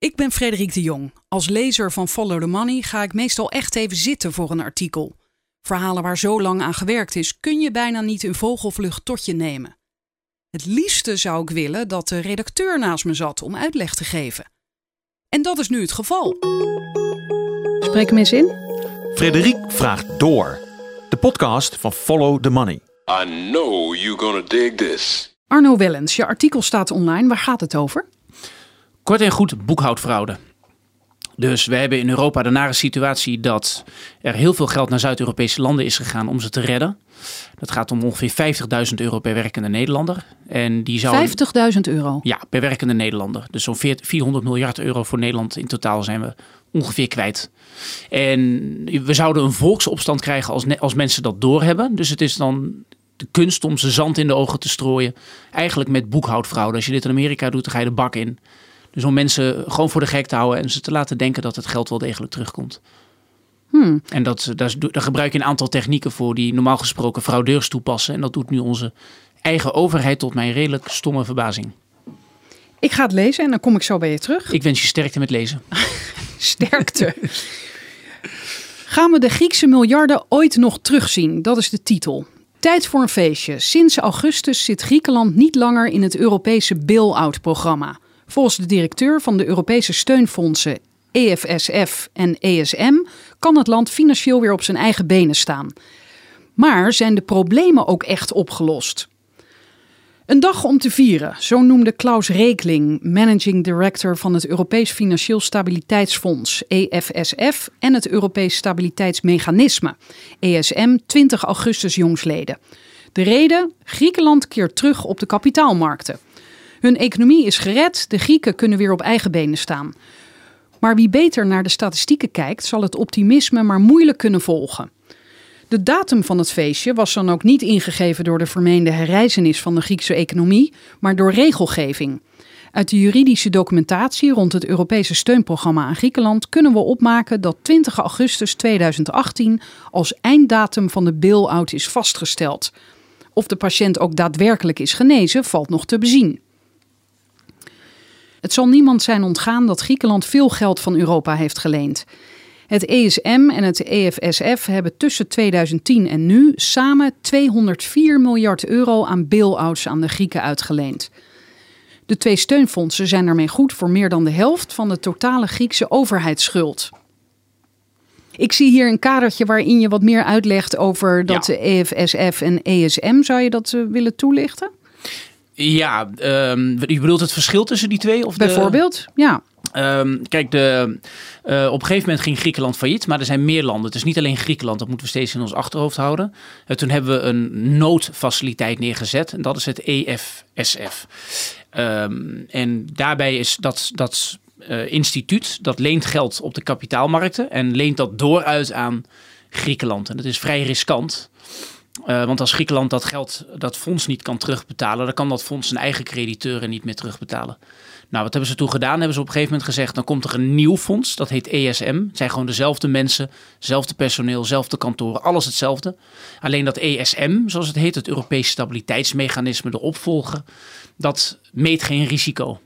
Ik ben Frederik de Jong. Als lezer van Follow the Money ga ik meestal echt even zitten voor een artikel. Verhalen waar zo lang aan gewerkt is, kun je bijna niet in vogelvlucht tot je nemen. Het liefste zou ik willen dat de redacteur naast me zat om uitleg te geven. En dat is nu het geval. Spreek hem eens in. Frederik vraagt door. De podcast van Follow the Money. I know you're gonna dig this. Arno Wellens, je artikel staat online. Waar gaat het over? Kort en goed boekhoudfraude. Dus we hebben in Europa de nare situatie dat er heel veel geld naar Zuid-Europese landen is gegaan om ze te redden. Dat gaat om ongeveer 50.000 euro per werkende Nederlander. En die zou 50.000 euro. Ja, per werkende Nederlander. Dus zo'n 400 miljard euro voor Nederland in totaal zijn we ongeveer kwijt. En we zouden een volksopstand krijgen als, als mensen dat doorhebben. Dus het is dan de kunst om ze zand in de ogen te strooien. Eigenlijk met boekhoudfraude. Als je dit in Amerika doet, dan ga je de bak in. Dus om mensen gewoon voor de gek te houden en ze te laten denken dat het geld wel degelijk terugkomt. Hmm. En dat, daar, daar gebruik je een aantal technieken voor die normaal gesproken fraudeurs toepassen. En dat doet nu onze eigen overheid tot mijn redelijk stomme verbazing. Ik ga het lezen en dan kom ik zo bij je terug. Ik wens je sterkte met lezen. sterkte. Gaan we de Griekse miljarden ooit nog terugzien? Dat is de titel. Tijd voor een feestje. Sinds augustus zit Griekenland niet langer in het Europese bail-out-programma. Volgens de directeur van de Europese steunfondsen EFSF en ESM kan het land financieel weer op zijn eigen benen staan. Maar zijn de problemen ook echt opgelost? Een dag om te vieren, zo noemde Klaus Reekling, managing director van het Europees Financieel Stabiliteitsfonds EFSF en het Europees Stabiliteitsmechanisme ESM 20 augustus jongsleden. De reden: Griekenland keert terug op de kapitaalmarkten. Hun economie is gered, de Grieken kunnen weer op eigen benen staan. Maar wie beter naar de statistieken kijkt, zal het optimisme maar moeilijk kunnen volgen. De datum van het feestje was dan ook niet ingegeven door de vermeende herrijzenis van de Griekse economie, maar door regelgeving. Uit de juridische documentatie rond het Europese steunprogramma aan Griekenland kunnen we opmaken dat 20 augustus 2018 als einddatum van de bail-out is vastgesteld. Of de patiënt ook daadwerkelijk is genezen, valt nog te bezien. Het zal niemand zijn ontgaan dat Griekenland veel geld van Europa heeft geleend. Het ESM en het EFSF hebben tussen 2010 en nu samen 204 miljard euro aan bail-outs aan de Grieken uitgeleend. De twee steunfondsen zijn daarmee goed voor meer dan de helft van de totale Griekse overheidsschuld. Ik zie hier een kadertje waarin je wat meer uitlegt over dat ja. EFSF en ESM. Zou je dat uh, willen toelichten? Ja, um, je bedoelt het verschil tussen die twee? Of Bijvoorbeeld, de... ja. Um, kijk, de, uh, op een gegeven moment ging Griekenland failliet, maar er zijn meer landen. Het is niet alleen Griekenland, dat moeten we steeds in ons achterhoofd houden. Uh, toen hebben we een noodfaciliteit neergezet en dat is het EFSF. Um, en daarbij is dat, dat uh, instituut, dat leent geld op de kapitaalmarkten en leent dat door uit aan Griekenland. En dat is vrij riskant. Uh, want als Griekenland dat geld, dat fonds niet kan terugbetalen, dan kan dat fonds zijn eigen crediteuren niet meer terugbetalen. Nou, wat hebben ze toen gedaan? Hebben ze op een gegeven moment gezegd: dan komt er een nieuw fonds, dat heet ESM. Het zijn gewoon dezelfde mensen, hetzelfde personeel, dezelfde kantoren, alles hetzelfde. Alleen dat ESM, zoals het heet, het Europees Stabiliteitsmechanisme, de opvolger, dat meet geen risico.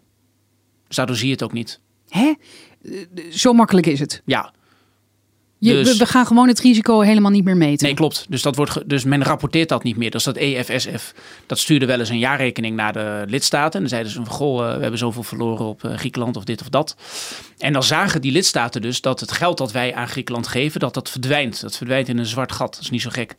Dus daardoor zie je het ook niet. Hè? Zo makkelijk is het. Ja. Je, Dus- we gaan gewoon het risico helemaal niet meer meten. Nee, klopt. Dus, dat wordt ge- dus men rapporteert dat niet meer. Dus dat EFSF, dat stuurde wel eens een jaarrekening naar de lidstaten. En dan zeiden ze van, goh, eh, we hebben zoveel verloren op eh, Griekenland of dit of dat. En dan zagen die lidstaten dus dat het geld dat wij aan Griekenland geven, dat dat verdwijnt. Dat verdwijnt in een zwart gat. Dat is niet zo gek.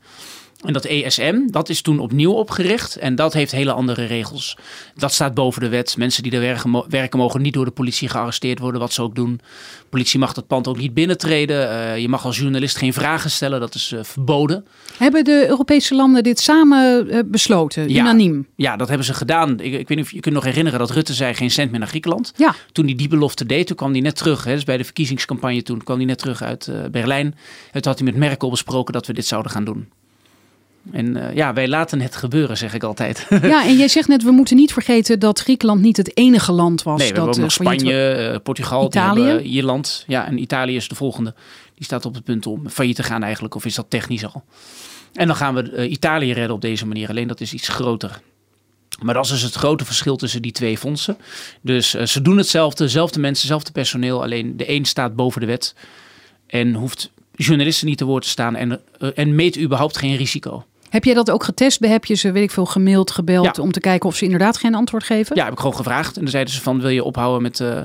En dat ESM, dat is toen opnieuw opgericht en dat heeft hele andere regels. Dat staat boven de wet. Mensen die daar werken, mo- werken mogen niet door de politie gearresteerd worden, wat ze ook doen. De politie mag dat pand ook niet binnentreden. Eh, je mag als journalist geen vragen stellen, dat is eh, verboden. Hebben de Europese landen dit samen eh, besloten, Ja. unaniem? Ja, dat hebben ze gedaan. Ik, ik weet niet of je kunt nog herinneren dat Rutte zei geen cent meer naar Griekenland. Ja. Toen hij die belofte deed, toen kwam hij net terug. Hè, dus bij de verkiezingscampagne toen kwam hij net terug uit Berlijn. En toen had hij met Merkel besproken dat we dit zouden gaan doen. En eh, ja, wij laten het gebeuren, zeg ik altijd. Ja, en jij zegt net, we moeten niet vergeten dat Griekenland niet het enige land was. Nee, we dat, hebben ook nog eh, Spanje, eh, Portugal, Italië? Ierland. Ja, en Italië is de volgende. Die staat op het punt om failliet te gaan eigenlijk. Of is dat technisch al? En dan gaan we Italië redden op deze manier. Alleen dat is iets groter. Maar dat is dus het grote verschil tussen die twee fondsen. Dus ze doen hetzelfde, dezelfde mensen, hetzelfde personeel. Alleen de een staat boven de wet en hoeft journalisten niet te woord te staan en, en meet überhaupt geen risico. Heb jij dat ook getest? Heb je ze, weet ik veel, gemaild, gebeld Ja. om te kijken of ze inderdaad geen antwoord geven? Ja, heb ik gewoon gevraagd. En dan zeiden ze van, wil je ophouden met, eh,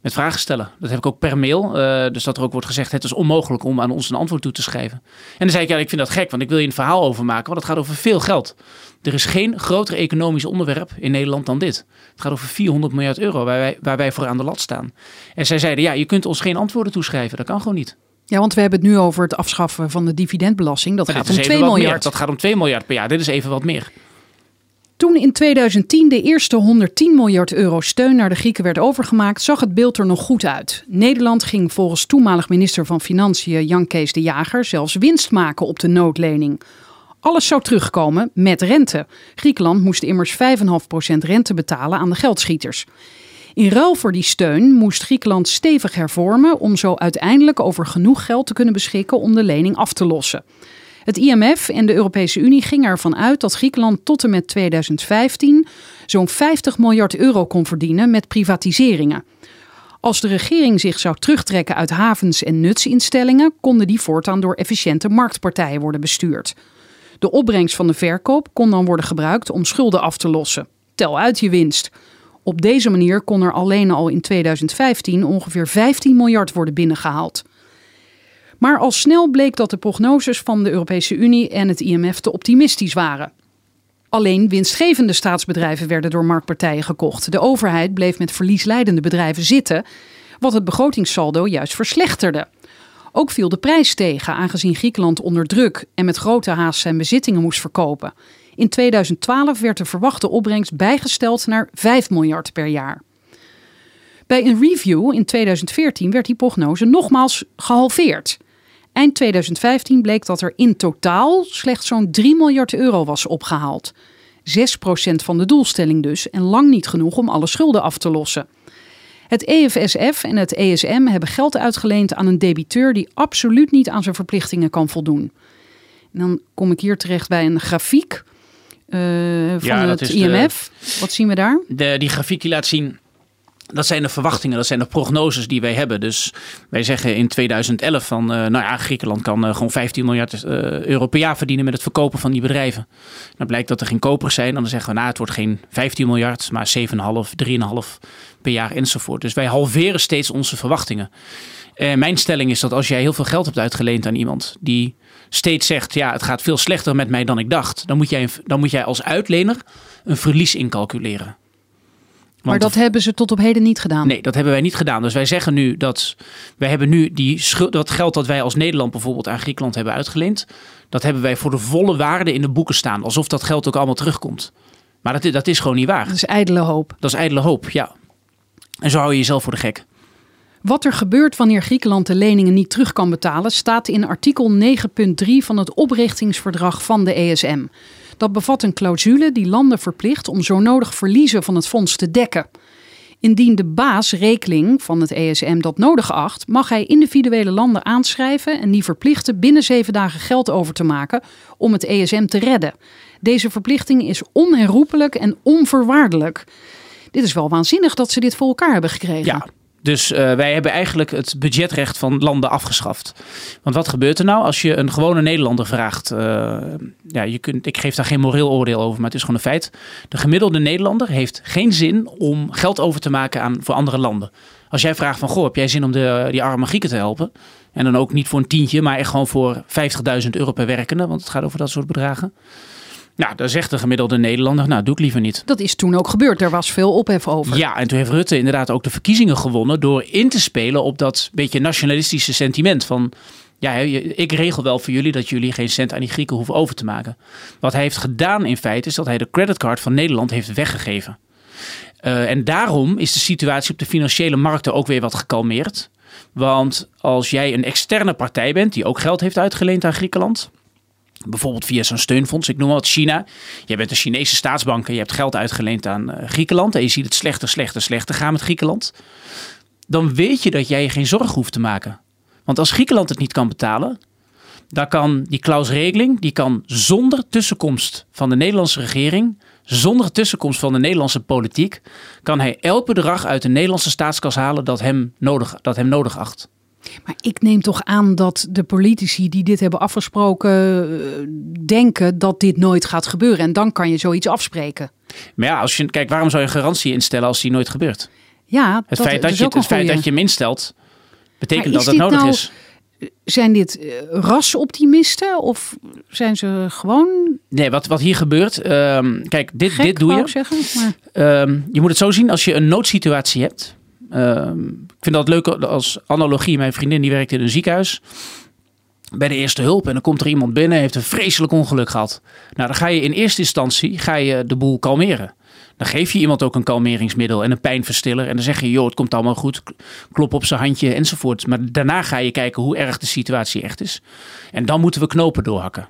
met vragen stellen? Dat heb ik ook per mail. eh, dus dat er ook wordt gezegd, het is onmogelijk om aan ons een antwoord toe te schrijven. En dan zei ik, ja, ik vind dat gek, want ik wil je een verhaal over maken. Want het gaat over veel geld. Er is geen groter economisch onderwerp in Nederland dan dit. Het gaat over 400 miljard euro waar wij, waar wij voor aan de lat staan. En zij zeiden, ja, je kunt ons geen antwoorden toeschrijven. Dat kan gewoon niet. Ja, want we hebben het nu over het afschaffen van de dividendbelasting. Dat Maar gaat om is 2 even wat meer. miljard. Dat gaat om 2 miljard per jaar. Dit is even wat meer. Toen in 2010 de eerste 110 miljard euro steun naar de Grieken werd overgemaakt, zag het beeld er nog goed uit. Nederland ging volgens toenmalig minister van Financiën Jan Kees de Jager zelfs winst maken op de noodlening. Alles zou terugkomen met rente. Griekenland moest immers 5,5% rente betalen aan de geldschieters. In ruil voor die steun moest Griekenland stevig hervormen om zo uiteindelijk over genoeg geld te kunnen beschikken om de lening af te lossen. Het IMF en de Europese Unie gingen ervan uit dat Griekenland tot en met 2015 zo'n 50 miljard euro kon verdienen met privatiseringen. Als de regering zich zou terugtrekken uit havens en nutsinstellingen, konden die voortaan door efficiënte marktpartijen worden bestuurd. De opbrengst van de verkoop kon dan worden gebruikt om schulden af te lossen. Tel uit je winst. Op deze manier kon er alleen al in 2015 ongeveer 15 miljard worden binnengehaald. Maar al snel bleek dat de prognoses van de Europese Unie en het IMF te optimistisch waren. Alleen winstgevende staatsbedrijven werden door marktpartijen gekocht. De overheid bleef met verliesleidende bedrijven zitten, wat het begrotingssaldo juist verslechterde. Ook viel de prijs tegen, aangezien Griekenland onder druk en met grote haast zijn bezittingen moest verkopen. In 2012 werd de verwachte opbrengst bijgesteld naar 5 miljard per jaar. Bij een review in 2014 werd die prognose nogmaals gehalveerd. Eind 2015 bleek dat er in totaal slechts zo'n 3 miljard euro was opgehaald. 6% van de doelstelling dus en lang niet genoeg om alle schulden af te lossen. Het EFSF en het ESM hebben geld uitgeleend aan een debiteur die absoluut niet aan zijn verplichtingen kan voldoen. En dan kom ik hier terecht bij een grafiek van Ja, het de- IMF. Wat zien we daar? de, die grafiek die laat zien. Dat zijn de verwachtingen, dat zijn de prognoses die wij hebben. Dus wij zeggen in 2011 van, eh, nou ja, Griekenland kan eh, gewoon 15 miljard eh, euro per jaar verdienen met het verkopen van die bedrijven. Dan blijkt dat er geen kopers zijn. Dan zeggen we, nou, het wordt geen 15 miljard, maar 7,5, 3,5 per jaar enzovoort. Dus wij halveren steeds onze verwachtingen. Eh, mijn stelling is dat als jij heel veel geld hebt uitgeleend aan iemand die steeds zegt, ja, het gaat veel slechter met mij dan ik dacht, dan moet jij, dan moet jij als uitlener een verlies incalculeren. Maar dat hebben ze tot op heden niet gedaan. Nee, dat hebben wij niet gedaan. Dus wij zeggen nu dat wij hebben nu die schuld, dat geld dat wij als Nederland bijvoorbeeld aan Griekenland hebben uitgeleend, dat hebben wij voor de volle waarde in de boeken staan. Alsof dat geld ook allemaal terugkomt. Maar dat, dat is gewoon niet waar. Dat is ijdele hoop. Dat is ijdele hoop, ja. En zo hou je jezelf voor de gek. Wat er gebeurt wanneer Griekenland de leningen niet terug kan betalen, staat in artikel 9.3 van het oprichtingsverdrag van de ESM. Dat bevat een clausule die landen verplicht om zo nodig verliezen van het fonds te dekken. Indien de baas rekening van het ESM dat nodig acht, mag hij individuele landen aanschrijven en die verplichten binnen zeven dagen geld over te maken om het ESM te redden. Deze verplichting is onherroepelijk en onvoorwaardelijk. Dit is wel waanzinnig dat ze dit voor elkaar hebben gekregen. Dus eh, wij hebben eigenlijk het budgetrecht van landen afgeschaft. Want wat gebeurt er nou als je een gewone Nederlander vraagt? eh, ja, je kunt, ik geef daar geen moreel oordeel over, maar het is gewoon een feit. De gemiddelde Nederlander heeft geen zin om geld over te maken aan, voor andere landen. Als jij vraagt van, goh, heb jij zin om de, die arme Grieken te helpen? En dan ook niet voor een tientje, maar echt gewoon voor 50.000 euro per werkende. Want het gaat over dat soort bedragen. Nou, dan zegt de gemiddelde Nederlander, nou, doe ik liever niet. Dat is toen ook gebeurd. Er was veel ophef over. Ja, en toen heeft Rutte inderdaad ook de verkiezingen gewonnen door in te spelen op dat beetje nationalistische sentiment van ja, ik regel wel voor jullie dat jullie geen cent aan die Grieken hoeven over te maken. Wat hij heeft gedaan in feite is dat hij de creditcard van Nederland heeft weggegeven. Eh, en daarom is de situatie op de financiële markten ook weer wat gekalmeerd. Want als jij een externe partij bent die ook geld heeft uitgeleend aan Griekenland, bijvoorbeeld via zo'n steunfonds, ik noem wat China. Jij bent een Chinese staatsbank en je hebt geld uitgeleend aan eh, Griekenland en je ziet het slechter, slechter, slechter gaan met Griekenland. Dan weet je dat jij je geen zorgen hoeft te maken. Want als Griekenland het niet kan betalen, daar kan die Klaus-regeling, die kan zonder tussenkomst van de Nederlandse regering, zonder tussenkomst van de Nederlandse politiek, kan hij elk bedrag uit de Nederlandse staatskas halen dat hem nodig, dat hem nodig acht. Maar ik neem toch aan dat de politici die dit hebben afgesproken eh, denken dat dit nooit gaat gebeuren. En dan kan je zoiets afspreken. Maar ja, als je, kijk, waarom zou je een garantie instellen als die nooit gebeurt? Ja, Het dat, feit, dat, is je, ook het feit goeie. dat je hem instelt, betekent dat het nodig nou- is. Zijn dit eh, rasoptimisten of zijn ze gewoon Nee, wat, wat hier gebeurt, ehm, kijk, dit, gek, dit doe je. zeggen? Maar, Ehm, je moet het zo zien als je een noodsituatie hebt. Ehm, ik vind dat leuk als analogie. Mijn vriendin die werkt in een ziekenhuis. Bij de eerste hulp. En dan komt er iemand binnen. Heeft een vreselijk ongeluk gehad. Nou, dan ga je in eerste instantie ga je de boel kalmeren. Dan geef je iemand ook een kalmeringsmiddel en een pijnverstiller. En dan zeg je, joh, het komt allemaal goed. Klop op zijn handje enzovoort. Maar daarna ga je kijken hoe erg de situatie echt is. En dan moeten we knopen doorhakken.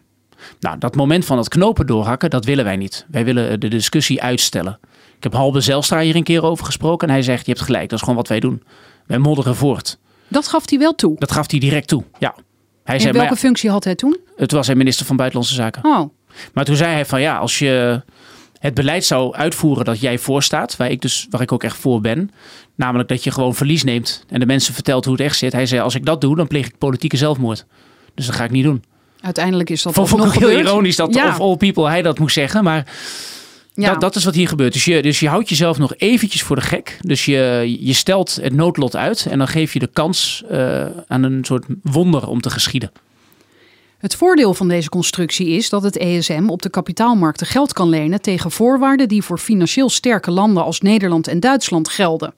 Nou, dat moment van het knopen doorhakken, dat willen wij niet. Wij willen de discussie uitstellen. Ik heb Halbe Zelstra hier een keer over gesproken. En hij zegt, je hebt gelijk, dat is gewoon wat wij doen. Wij modderen voort. dat gaf hij wel toe. Dat gaf hij direct toe, ja. Hij In zei, welke ja, functie had hij toen? het was hij minister van Buitenlandse Zaken. Oh, Maar toen zei hij van ja, als je het beleid zou uitvoeren dat jij voorstaat, waar ik dus waar ik ook echt voor ben, namelijk dat je gewoon verlies neemt en de mensen vertelt hoe het echt zit. Hij zei als ik dat doe, dan pleeg ik politieke zelfmoord. Dus dat ga ik niet doen. uiteindelijk is dat Vond vond ik alsnog ook heel ironisch dat ja, of all people hij dat moest zeggen, maar ja. dat, dat is wat hier gebeurt. Dus je, dus je houdt jezelf nog eventjes voor de gek. Dus je, je stelt het noodlot uit en dan geef je de kans eh, aan een soort wonder om te geschieden. Het voordeel van deze constructie is dat het ESM op de kapitaalmarkten geld kan lenen tegen voorwaarden die voor financieel sterke landen als Nederland en Duitsland gelden.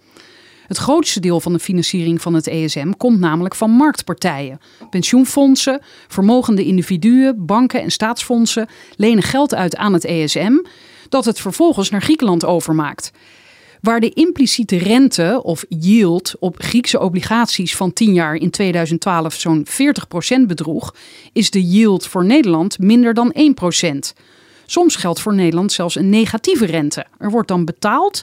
Het grootste deel van de financiering van het ESM komt namelijk van marktpartijen. Pensioenfondsen, vermogende individuen, banken en staatsfondsen lenen geld uit aan het ESM, dat het vervolgens naar Griekenland overmaakt. Waar de impliciete rente of yield op Griekse obligaties van 10 jaar in 2012 zo'n 40% bedroeg, is de yield voor Nederland minder dan 1%. Soms geldt voor Nederland zelfs een negatieve rente. Er wordt dan betaald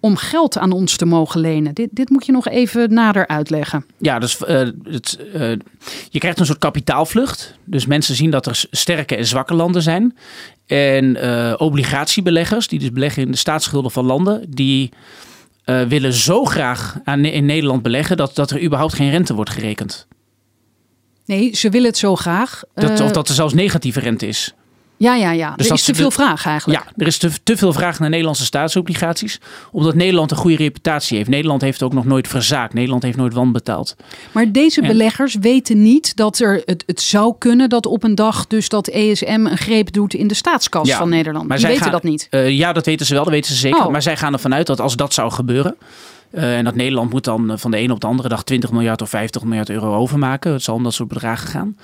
om geld aan ons te mogen lenen. Dit, dit moet je nog even nader uitleggen. Ja, dus eh, het, eh, je krijgt een soort kapitaalvlucht. Dus mensen zien dat er sterke en zwakke landen zijn. En eh, obligatiebeleggers, die dus beleggen in de staatsschulden van landen, die willen zo graag aan, in Nederland beleggen dat, dat er überhaupt geen rente wordt gerekend. Nee, ze willen het zo graag. Dat, of dat er zelfs negatieve rente is. Ja, ja, ja. Dus er is te veel de- vraag eigenlijk. Ja, er is te, te veel vraag naar Nederlandse staatsobligaties. Omdat Nederland een goede reputatie heeft. Nederland heeft ook nog nooit verzaakt. Nederland heeft nooit wanbetaald. Maar deze En- beleggers weten niet dat er het, het zou kunnen dat op een dag dus dat ESM een greep doet in de staatskas Ja, van Nederland. maar Die zij weten gaan- dat niet. Eh, ja, dat weten ze wel, dat weten ze zeker. Oh. Maar zij gaan ervan uit dat als dat zou gebeuren. eh, en dat Nederland moet dan eh, van de ene op de andere dag 20 miljard of 50 miljard euro overmaken. Het zal om dat soort bedragen gaan.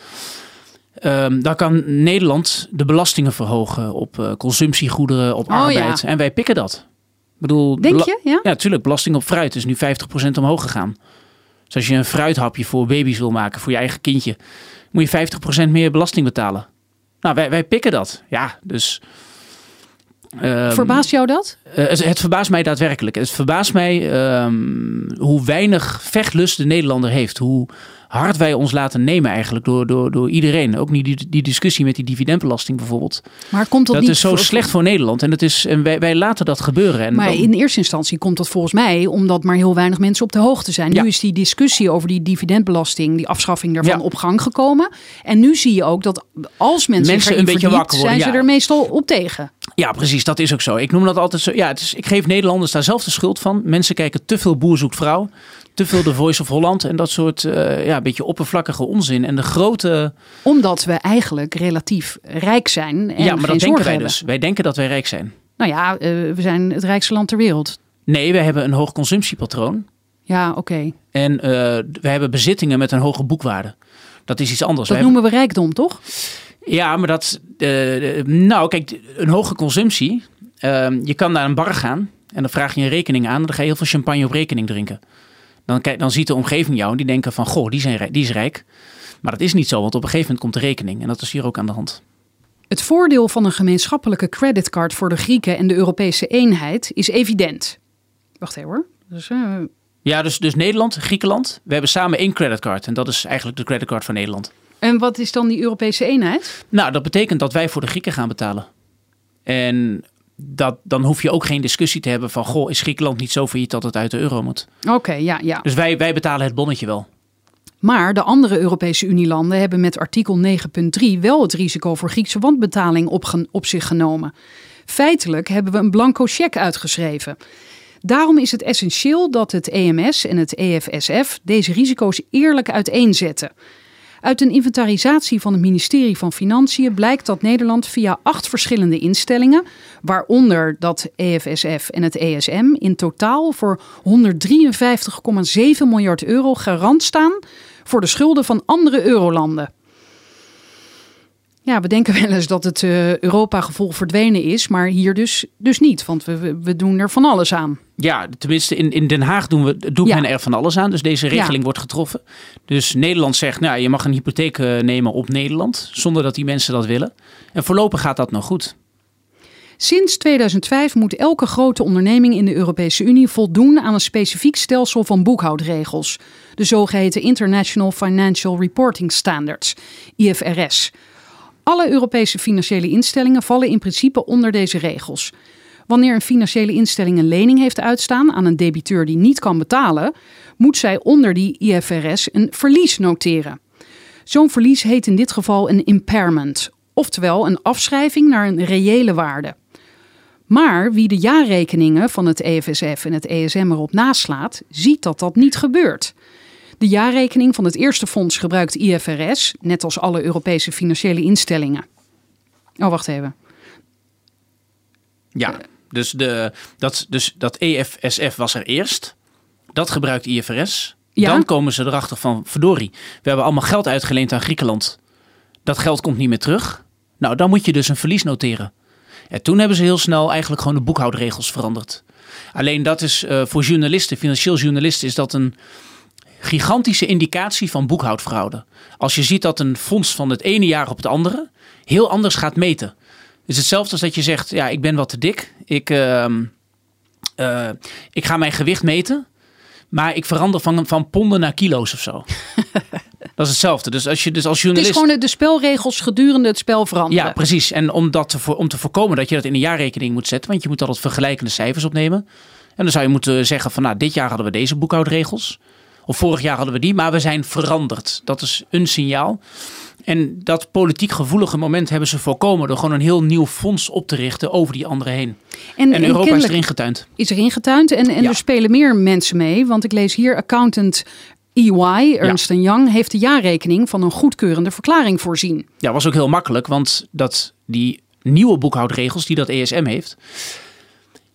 Ehm, dan kan Nederland de belastingen verhogen op eh, consumptiegoederen, op Oh, arbeid. ja. En wij pikken dat. Ik bedoel, Denk je? Ja? Ja, natuurlijk. Belasting op fruit is nu 50% omhoog gegaan. Dus als je een fruithapje voor baby's wil maken, voor je eigen kindje, moet je 50% meer belasting betalen. Nou, wij, wij pikken dat. Ja, dus. ehm, Verbaast jou dat? eh, het, het verbaast mij daadwerkelijk. Het verbaast mij ehm, hoe weinig vechtlust de Nederlander heeft. Hoe hard wij ons laten nemen eigenlijk door, door, door iedereen. Ook niet die, die discussie met die dividendbelasting bijvoorbeeld. Maar komt dat, Dat, niet is zo voor- slecht voor Nederland. En, het is, en wij, wij laten dat gebeuren. En Maar dan- in eerste instantie komt dat volgens mij omdat maar heel weinig mensen op de hoogte zijn. Ja. Nu is die discussie over die dividendbelasting, die afschaffing daarvan Ja. op gang gekomen. En nu zie je ook dat als mensen, Mensen een beetje wakker worden, zijn ze er meestal op tegen. Ja, precies. Dat is ook zo. Ik noem dat altijd zo. Ja, het is, ik geef Nederlanders daar zelf de schuld van. Mensen kijken te veel Boer zoekt vrouw. Te veel The Voice of Holland. En dat soort eh, ja, beetje oppervlakkige onzin. En de grote... Omdat we eigenlijk relatief rijk zijn en ja, maar geen dat denken wij hebben. dus. Wij denken dat wij rijk zijn. Nou ja, eh, we zijn het rijkste land ter wereld. Nee, wij hebben een hoog consumptiepatroon. Ja, oké. En eh, we hebben bezittingen met een hoge boekwaarde. Dat is iets anders. Dat Wij noemen we rijkdom, toch? Ja, maar dat. eh, eh, nou, kijk, een hoge consumptie. ehm, je kan naar een bar gaan en dan vraag je een rekening aan. En dan ga je heel veel champagne op rekening drinken. Dan, kijk, dan ziet de omgeving jou en die denken van, goh, die, zijn, die is rijk. Maar dat is niet zo, want op een gegeven moment komt de rekening. En dat is hier ook aan de hand. Het voordeel van een gemeenschappelijke creditcard voor de Grieken en de Europese eenheid is evident. Wacht even hoor. Dus, eh, Ja, dus, dus Nederland, Griekenland. We hebben samen één creditcard. En dat is eigenlijk de creditcard van Nederland. En wat is dan die Europese eenheid? Nou, dat betekent dat wij voor de Grieken gaan betalen. En dat, dan hoef je ook geen discussie te hebben van... goh, is Griekenland niet zo failliet dat het uit de euro moet? Oké, ja, ja. Dus wij, wij betalen het bonnetje wel. Maar de andere Europese Unielanden hebben met artikel 9.3 wel het risico voor Griekse wanbetaling op, op zich genomen. Feitelijk hebben we een blanco cheque uitgeschreven. Daarom is het essentieel dat het EMS en het EFSF deze risico's eerlijk uiteenzetten. Uit een inventarisatie van het ministerie van Financiën blijkt dat Nederland via acht verschillende instellingen, waaronder dat EFSF en het ESM, in totaal voor 153,7 miljard euro garant staan voor de schulden van andere eurolanden. Ja, we denken wel eens dat het uh, Europa-gevoel verdwenen is, maar hier dus, dus niet, want we, we doen er van alles aan. Ja, tenminste in, in Den Haag doen we, doet men er van alles aan, dus deze regeling wordt getroffen. Dus Nederland zegt, nou, je mag een hypotheek eh, nemen op Nederland, zonder dat die mensen dat willen. En voorlopig gaat dat nog goed. Sinds 2005 moet elke grote onderneming in de Europese Unie voldoen aan een specifiek stelsel van boekhoudregels, de zogeheten International Financial Reporting Standards, IFRS. Alle Europese financiële instellingen vallen in principe onder deze regels. Wanneer een financiële instelling een lening heeft uitstaan aan een debiteur die niet kan betalen, moet zij onder die IFRS een verlies noteren. Zo'n verlies heet in dit geval een impairment, oftewel een afschrijving naar een reële waarde. Maar wie de jaarrekeningen van het EFSF en het ESM erop naslaat, ziet dat dat niet gebeurt. De jaarrekening van het eerste fonds gebruikt IFRS, net als alle Europese financiële instellingen. Oh, wacht even. Ja, dus, de, dat, dus dat EFSF was er eerst. Dat gebruikt IFRS. Ja? Dan komen ze erachter van, verdorie, we hebben allemaal geld uitgeleend aan Griekenland. Dat geld komt niet meer terug. Nou, dan moet je dus een verlies noteren. En toen hebben ze heel snel eigenlijk gewoon de boekhoudregels veranderd. Alleen dat is uh, voor journalisten, financieel journalisten, is dat een gigantische indicatie van boekhoudfraude. Als je ziet dat een fonds van het ene jaar op het andere heel anders gaat meten. Het is hetzelfde als dat je zegt, ja, ik ben wat te dik. Ik, uh, uh, ik ga mijn gewicht meten. Maar ik verander van, van ponden naar kilo's of zo. dat is hetzelfde. Dus als je dus als journalist. Het is gewoon de spelregels gedurende het spel veranderen. Ja, precies. En om, dat te, om te voorkomen dat je dat in een jaarrekening moet zetten. Want je moet altijd vergelijkende cijfers opnemen. En dan zou je moeten zeggen van nou, dit jaar hadden we deze boekhoudregels. Of vorig jaar hadden we die, maar we zijn veranderd. Dat is een signaal. En dat politiek gevoelige moment hebben ze voorkomen door gewoon een heel nieuw fonds op te richten over die anderen heen. En, en Europa is erin getuind. Is erin getuind en, en er spelen meer mensen mee. Want ik lees hier accountant EY, Ernst ja. Young, heeft de jaarrekening van een goedkeurende verklaring voorzien. Ja, was ook heel makkelijk, want dat die nieuwe boekhoudregels die dat ESM heeft,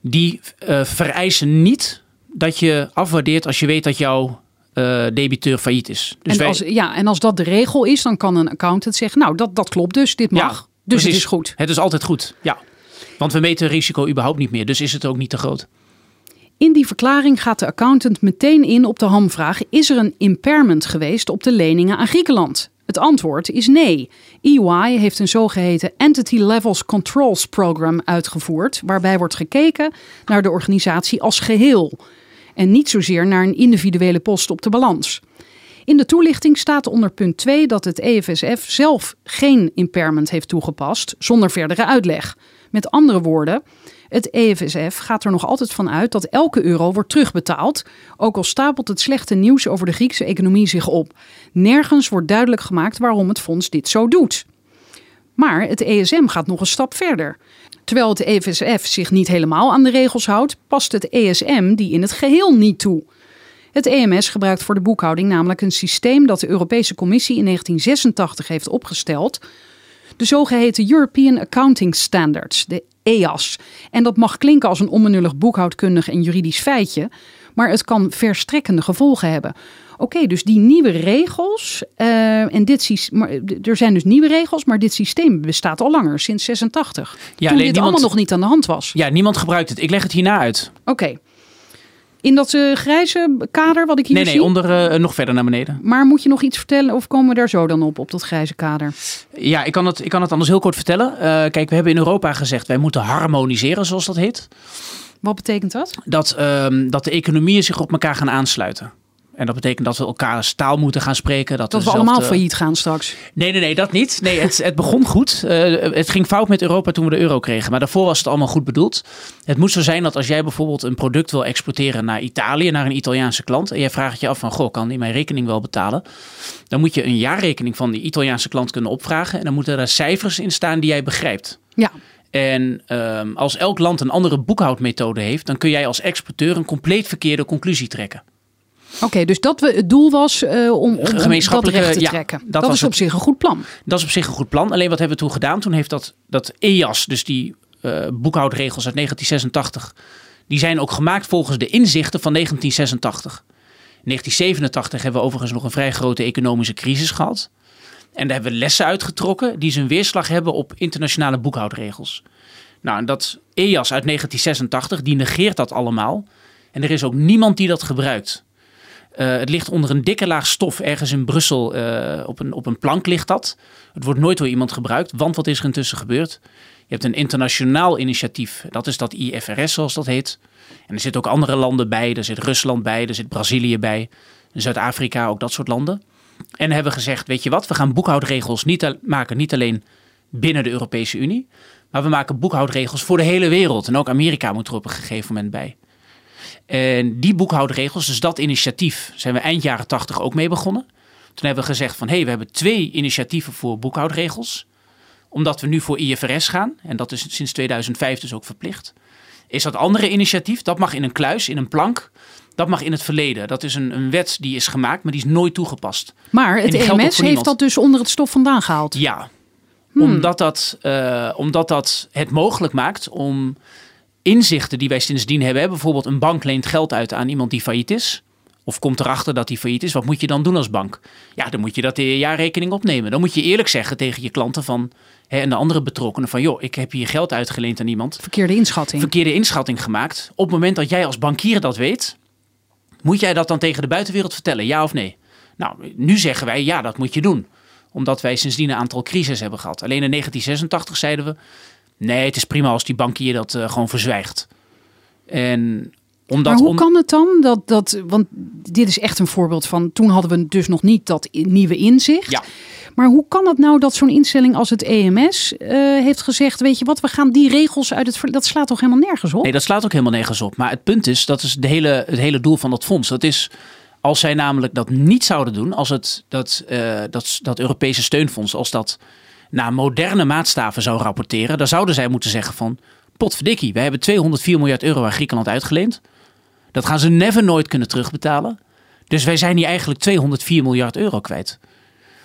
die uh, vereisen niet dat je afwaardeert als je weet dat jouw uh, debiteur failliet is. Dus en, als, ja, en als dat de regel is, dan kan een accountant zeggen: Nou, dat, dat klopt dus, dit mag. dus het is goed. Het is altijd goed, ja. Want we meten risico überhaupt niet meer, dus is het ook niet te groot. In die verklaring gaat de accountant meteen in op de hamvraag: is er een impairment geweest op de leningen aan Griekenland? Het antwoord is nee. EY heeft een zogeheten Entity Levels Controls Program uitgevoerd, waarbij wordt gekeken naar de organisatie als geheel en niet zozeer naar een individuele post op de balans. In de toelichting staat onder punt 2 dat het EFSF zelf geen impairment heeft toegepast zonder verdere uitleg. Met andere woorden, het EFSF gaat er nog altijd van uit dat elke euro wordt terugbetaald, ook al stapelt het slechte nieuws over de Griekse economie zich op. Nergens wordt duidelijk gemaakt waarom het fonds dit zo doet. Maar het ESM gaat nog een stap verder. Terwijl het EFSF zich niet helemaal aan de regels houdt, past het ESM die in het geheel niet toe. Het EMS gebruikt voor de boekhouding namelijk een systeem dat de Europese Commissie in 1986 heeft opgesteld, de zogeheten European Accounting Standards, de EAS. En dat mag klinken als een onbenullig boekhoudkundig en juridisch feitje, maar het kan verstrekkende gevolgen hebben. Oké, dus die nieuwe regels. Uh, en dit, maar, er zijn dus nieuwe regels, maar dit systeem bestaat al langer, sinds 86. Ja, toen dit niemand, allemaal nog niet aan de hand was. Ja, niemand gebruikt het. Ik leg het hierna uit. Oké. In dat uh, grijze kader wat ik hier nee, zie? Nee, onder uh, nog verder naar beneden. Maar moet je nog iets vertellen of komen we daar zo dan op, op dat grijze kader? Ja, ik kan het, ik kan het anders heel kort vertellen. Uh, kijk, we hebben in Europa gezegd, wij moeten harmoniseren, zoals dat heet. Wat betekent dat? Dat, uh, dat de economieën zich op elkaar gaan aansluiten. En dat betekent dat we elkaar taal moeten gaan spreken. Dat, Dat we allemaal failliet gaan straks. Nee, nee, nee, dat niet. Nee, het, het begon goed. Eh, het ging fout met Europa toen we de euro kregen. Maar daarvoor was het allemaal goed bedoeld. Het moet zo zijn dat als jij bijvoorbeeld een product wil exporteren naar Italië, naar een Italiaanse klant. En jij vraagt je af van, goh, kan die mijn rekening wel betalen? Dan moet je een jaarrekening van die Italiaanse klant kunnen opvragen. En dan moeten er cijfers in staan die jij begrijpt. Ja, En ehm, als elk land een andere boekhoudmethode heeft, dan kun jij als exporteur een compleet verkeerde conclusie trekken. Oké. dus dat we, het doel was eh, om, om, om dat Gemeenschappelijke- recht te ja, trekken. dat Dat, was is op het. zich een goed plan. Dat is op zich een goed plan. Alleen wat hebben we toen gedaan? Toen heeft dat, dat EAS, dus die eh, boekhoudregels uit 1986, die zijn ook gemaakt volgens de inzichten van 1986. In 1987 hebben we overigens nog een vrij grote economische crisis gehad. En daar hebben we lessen uitgetrokken die zijn weerslag hebben op internationale boekhoudregels. Nou, en dat EAS uit 1986, die negeert dat allemaal. En er is ook niemand die dat gebruikt. Eh, het ligt onder een dikke laag stof ergens in Brussel. eh, op, een, op een plank ligt dat. Het wordt nooit door iemand gebruikt. Want wat is er intussen gebeurd? Je hebt een internationaal initiatief. Dat is dat IFRS zoals dat heet. En er zitten ook andere landen bij. Er zit Rusland bij. Er zit Brazilië bij. Zuid-Afrika, ook dat soort landen. En hebben gezegd, weet je wat? We gaan boekhoudregels niet maken. Niet alleen binnen de Europese Unie. Maar we maken boekhoudregels voor de hele wereld. En ook Amerika moet er op een gegeven moment bij. En die boekhoudregels, dus dat initiatief, zijn we eind jaren 80 ook mee begonnen. Toen hebben we gezegd van hé, hey, we hebben twee initiatieven voor boekhoudregels. Omdat we nu voor IFRS gaan, en dat is sinds 2005 dus ook verplicht. Is dat andere initiatief, dat mag in een kluis, in een plank. Dat mag in het verleden. Dat is een, een wet die is gemaakt, maar die is nooit toegepast. Maar het EMS voor heeft dat dus onder het stof vandaan gehaald. Ja, omdat, dat, eh, omdat dat het mogelijk maakt om inzichten die wij sindsdien hebben. hè, Bijvoorbeeld een bank leent geld uit aan iemand die failliet is. Of komt erachter dat hij failliet is. Wat moet je dan doen als bank? Ja, dan moet je dat in je jaarrekening opnemen. Dan moet je eerlijk zeggen tegen je klanten van, hè, en de andere betrokkenen van... joh, ik heb hier geld uitgeleend aan iemand. Verkeerde inschatting. Verkeerde inschatting gemaakt. Op het moment dat jij als bankier dat weet... moet jij dat dan tegen de buitenwereld vertellen, ja of nee? Nou, nu zeggen wij, ja, dat moet je doen omdat wij sindsdien een aantal crises hebben gehad. Alleen in 1986 zeiden we... nee, het is prima als die bankier dat eh, gewoon verzwijgt. En omdat... maar hoe kan het dan dat, dat, want dit is echt een voorbeeld van, toen hadden we dus nog niet dat nieuwe inzicht. Ja. Maar hoe kan het nou dat zo'n instelling als het EMS eh, heeft gezegd, weet je wat, we gaan die regels uit het, dat slaat toch helemaal nergens op? Nee, dat slaat ook helemaal nergens op. Maar het punt is, dat is de hele, het hele doel van dat fonds. Dat is, als zij namelijk dat niet zouden doen, als het, dat, eh, dat, dat Europese steunfonds, als dat naar moderne maatstaven zou rapporteren, dan zouden zij moeten zeggen van, potverdikkie, wij hebben 204 miljard euro aan Griekenland uitgeleend. Dat gaan ze never nooit kunnen terugbetalen. Dus wij zijn hier eigenlijk 204 miljard euro kwijt.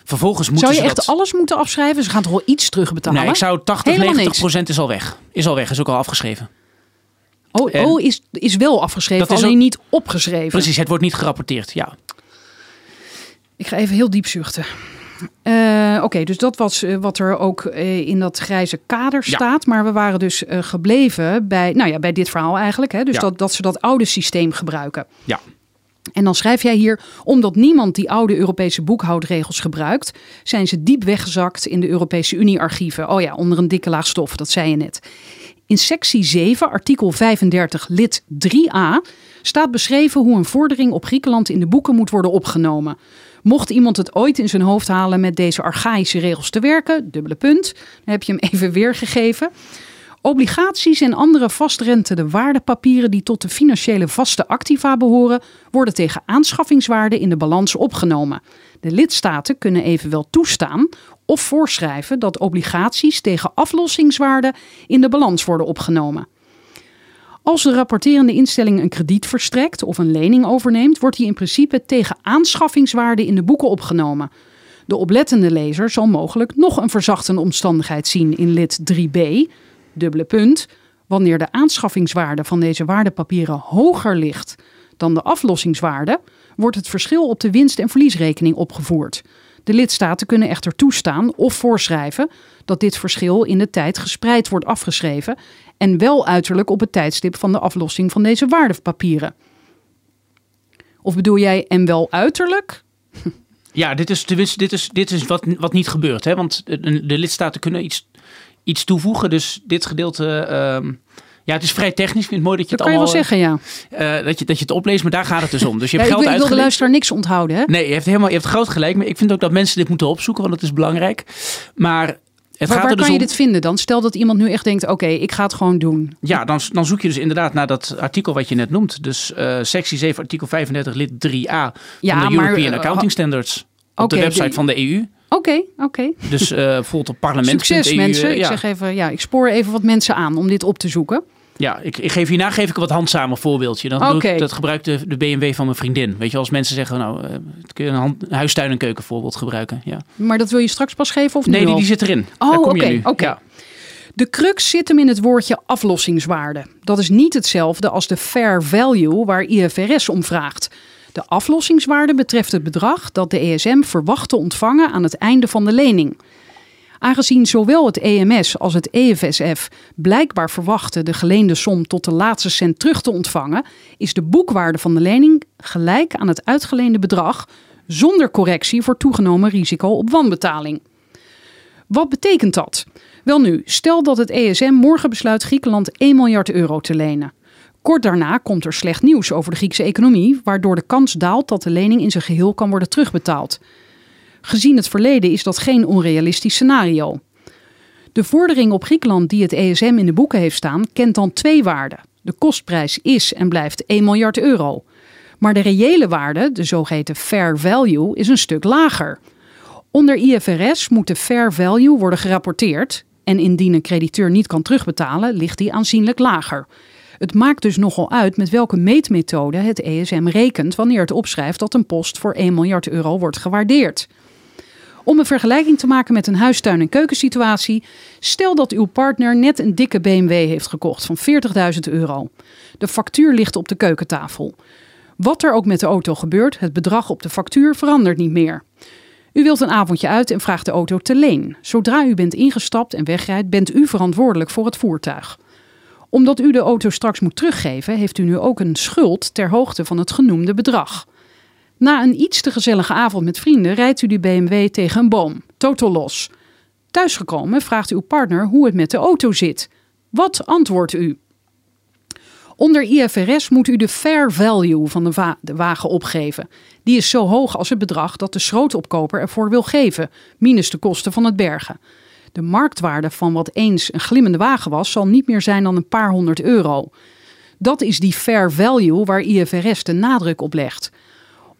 Vervolgens moeten Zou je ze echt dat... alles moeten afschrijven? Ze gaan toch wel iets terugbetalen? Nee, ik zou 80, Helemaal 90 niks. procent is al weg. Is al weg, is ook al afgeschreven. Oh, En- oh is, is wel afgeschreven, Dat is alleen ook- niet opgeschreven. Precies, het wordt niet gerapporteerd, ja. Ik ga even heel diep zuchten. Eh, Oké, dus dat was eh, wat er ook eh, in dat grijze kader Ja. staat. Maar we waren dus gebleven bij, nou ja, bij dit verhaal eigenlijk. Hè? Dus Ja. dat, dat ze dat oude systeem gebruiken. Ja. En dan schrijf jij hier, omdat niemand die oude Europese boekhoudregels gebruikt, zijn ze diep weggezakt in de Europese Unie-archieven. Oh ja, onder een dikke laag stof, dat zei je net. In sectie 7, artikel 35, lid 3a, staat beschreven hoe een vordering op Griekenland in de boeken moet worden opgenomen. Mocht iemand het ooit in zijn hoofd halen met deze archaïsche regels te werken, dubbele punt, dan heb je hem even weergegeven. Obligaties en andere vastrentende waardepapieren die tot de financiële vaste activa behoren, worden tegen aanschaffingswaarde in de balans opgenomen. De lidstaten kunnen evenwel toestaan of voorschrijven dat obligaties tegen aflossingswaarde in de balans worden opgenomen. Als de rapporterende instelling een krediet verstrekt of een lening overneemt, wordt die in principe tegen aanschaffingswaarde in de boeken opgenomen. De oplettende lezer zal mogelijk nog een verzachtende omstandigheid zien in lid 3b, dubbele punt, wanneer de aanschaffingswaarde van deze waardepapieren hoger ligt dan de aflossingswaarde, wordt het verschil op de winst- en verliesrekening opgevoerd. De lidstaten kunnen echter toestaan of voorschrijven dat dit verschil in de tijd gespreid wordt afgeschreven en wel uiterlijk op het tijdstip van de aflossing van deze waardepapieren. Of bedoel jij en wel uiterlijk? Ja, dit is, dit is, dit is wat, wat niet gebeurt. Hè? Want de, de lidstaten kunnen iets, iets toevoegen. Dus dit gedeelte, ehm, Ja, het is vrij technisch. Ik vind het mooi dat je Dat het kan je wel allemaal... zeggen, ja. eh, dat, je, dat je het opleest, maar daar gaat het dus om. Dus je ja hebt ik, wil- geld ik wil de luisteraar niks onthouden, hè? Nee, je hebt, helemaal, je hebt groot gelijk. Maar ik vind ook dat mensen dit moeten opzoeken, want het is belangrijk. Maar het Waar, er dus kan je dit vinden dan? Stel dat iemand nu echt denkt, oké, ik ga het gewoon doen. Ja, dan, dan zoek je dus inderdaad naar dat artikel wat je net noemt. Dus eh, sectie 7, artikel 35, lid 3a Ja, van de maar, European eh, Accounting Standards. Op de website van de EU. Oké, oké. Dus eh bijvoorbeeld op parlement. Succes mensen. Ik ja. zeg even, ja, ik spoor even wat mensen aan om dit op te zoeken. Ja, ik, ik geef hierna geef ik een wat handzamer voorbeeldje. Dan doe Oké. ik, dat gebruikt de, de BMW van mijn vriendin. Weet je, als mensen zeggen, nou, eh, kun je een, hand, een huistuin- en keukenvoorbeeld gebruiken. Ja. Maar dat wil je straks pas geven of Nee, die, die zit erin. Oh, oké. Ja. De crux zit hem in het woordje aflossingswaarde. Dat is niet hetzelfde als de fair value waar IFRS om vraagt. De aflossingswaarde betreft het bedrag dat de ESM verwacht te ontvangen aan het einde van de lening. Aangezien zowel het EMS als het EFSF blijkbaar verwachten de geleende som tot de laatste cent terug te ontvangen, is de boekwaarde van de lening gelijk aan het uitgeleende bedrag zonder correctie voor toegenomen risico op wanbetaling. Wat betekent dat? Wel nu, stel dat het ESM morgen besluit Griekenland 1 miljard euro te lenen. Kort daarna komt er slecht nieuws over de Griekse economie, waardoor de kans daalt dat de lening in zijn geheel kan worden terugbetaald. Gezien het verleden is dat geen onrealistisch scenario. De vordering op Griekenland die het ESM in de boeken heeft staan, kent dan twee waarden. De kostprijs is en blijft 1 miljard euro. Maar de reële waarde, de zogeheten fair value, is een stuk lager. Onder IFRS moet de fair value worden gerapporteerd en indien een crediteur niet kan terugbetalen, ligt die aanzienlijk lager. Het maakt dus nogal uit met welke meetmethode het ESM rekent wanneer het opschrijft dat een post voor 1 miljard euro wordt gewaardeerd. Om een vergelijking te maken met een huistuin- en keukensituatie, stel dat uw partner net een dikke BMW heeft gekocht van 40.000 euro. De factuur ligt op de keukentafel. Wat er ook met de auto gebeurt, het bedrag op de factuur verandert niet meer. U wilt een avondje uit en vraagt de auto te leen. Zodra u bent ingestapt en wegrijdt, bent u verantwoordelijk voor het voertuig. Omdat u de auto straks moet teruggeven, heeft u nu ook een schuld ter hoogte van het genoemde bedrag. Na een iets te gezellige avond met vrienden rijdt u die BMW tegen een boom, totaal los. Thuisgekomen vraagt uw partner hoe het met de auto zit. Wat antwoordt u? Onder IFRS moet u de fair value van de, de wagen opgeven. Die is zo hoog als het bedrag dat de schrootopkoper ervoor wil geven, minus de kosten van het bergen. De marktwaarde van wat eens een glimmende wagen was, zal niet meer zijn dan een paar honderd euro. Dat is die fair value waar IFRS de nadruk op legt.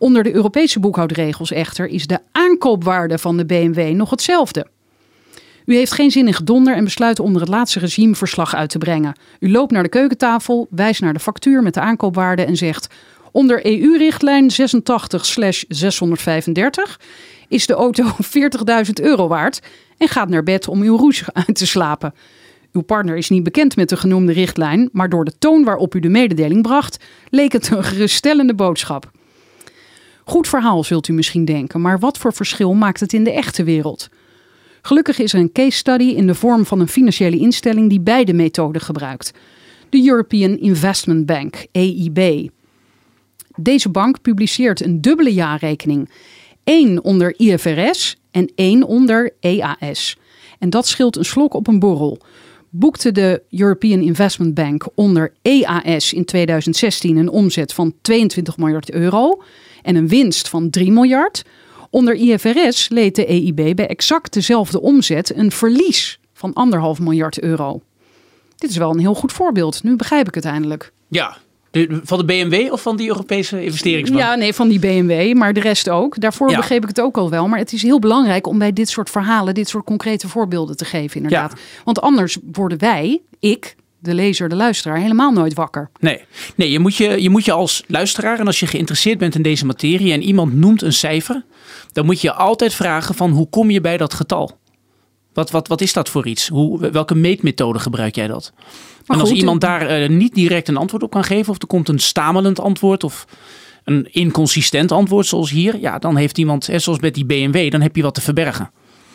Onder de Europese boekhoudregels echter is de aankoopwaarde van de BMW nog hetzelfde. U heeft geen zin in gedonder en besluit onder het laatste regime verslag uit te brengen. U loopt naar de keukentafel, wijst naar de factuur met de aankoopwaarde en zegt: Onder EU-richtlijn 86/635 is de auto 40.000 euro waard en gaat naar bed om uw roes uit te slapen. Uw partner is niet bekend met de genoemde richtlijn, maar door de toon waarop u de mededeling bracht, leek het een geruststellende boodschap. Goed verhaal, zult u misschien denken, maar wat voor verschil maakt het in de echte wereld? Gelukkig is er een case study in de vorm van een financiële instelling die beide methoden gebruikt. De European Investment Bank, EIB. Deze bank publiceert een dubbele jaarrekening. één onder IFRS en één onder EAS. En dat scheelt een slok op een borrel. Boekte de European Investment Bank onder EAS in 2016 een omzet van 22 miljard euro en een winst van 3 miljard. Onder IFRS leed de EIB bij exact dezelfde omzet een verlies van anderhalf miljard euro. Dit is wel een heel goed voorbeeld. Nu begrijp ik het eindelijk. Ja, de, van de BMW of van die Europese investeringsbank? Ja, nee, van die BMW, maar de rest ook. Daarvoor Ja. begreep ik het ook al wel. Maar het is heel belangrijk om bij dit soort verhalen, dit soort concrete voorbeelden te geven, inderdaad. Want anders worden wij, ik, de lezer, de luisteraar, helemaal nooit wakker. Nee, nee je, moet je, je moet je als luisteraar en als je geïnteresseerd bent in deze materie en iemand noemt een cijfer, dan moet je altijd vragen van hoe kom je bij dat getal? Wat, wat, wat is dat voor iets? Hoe, welke meetmethode gebruik jij dat? en als goed, iemand daar eh, niet direct een antwoord op kan geven, of er komt een stamelend antwoord of een inconsistent antwoord zoals hier, ja, dan heeft iemand, hè, zoals met die BMW, dan heb je wat te verbergen.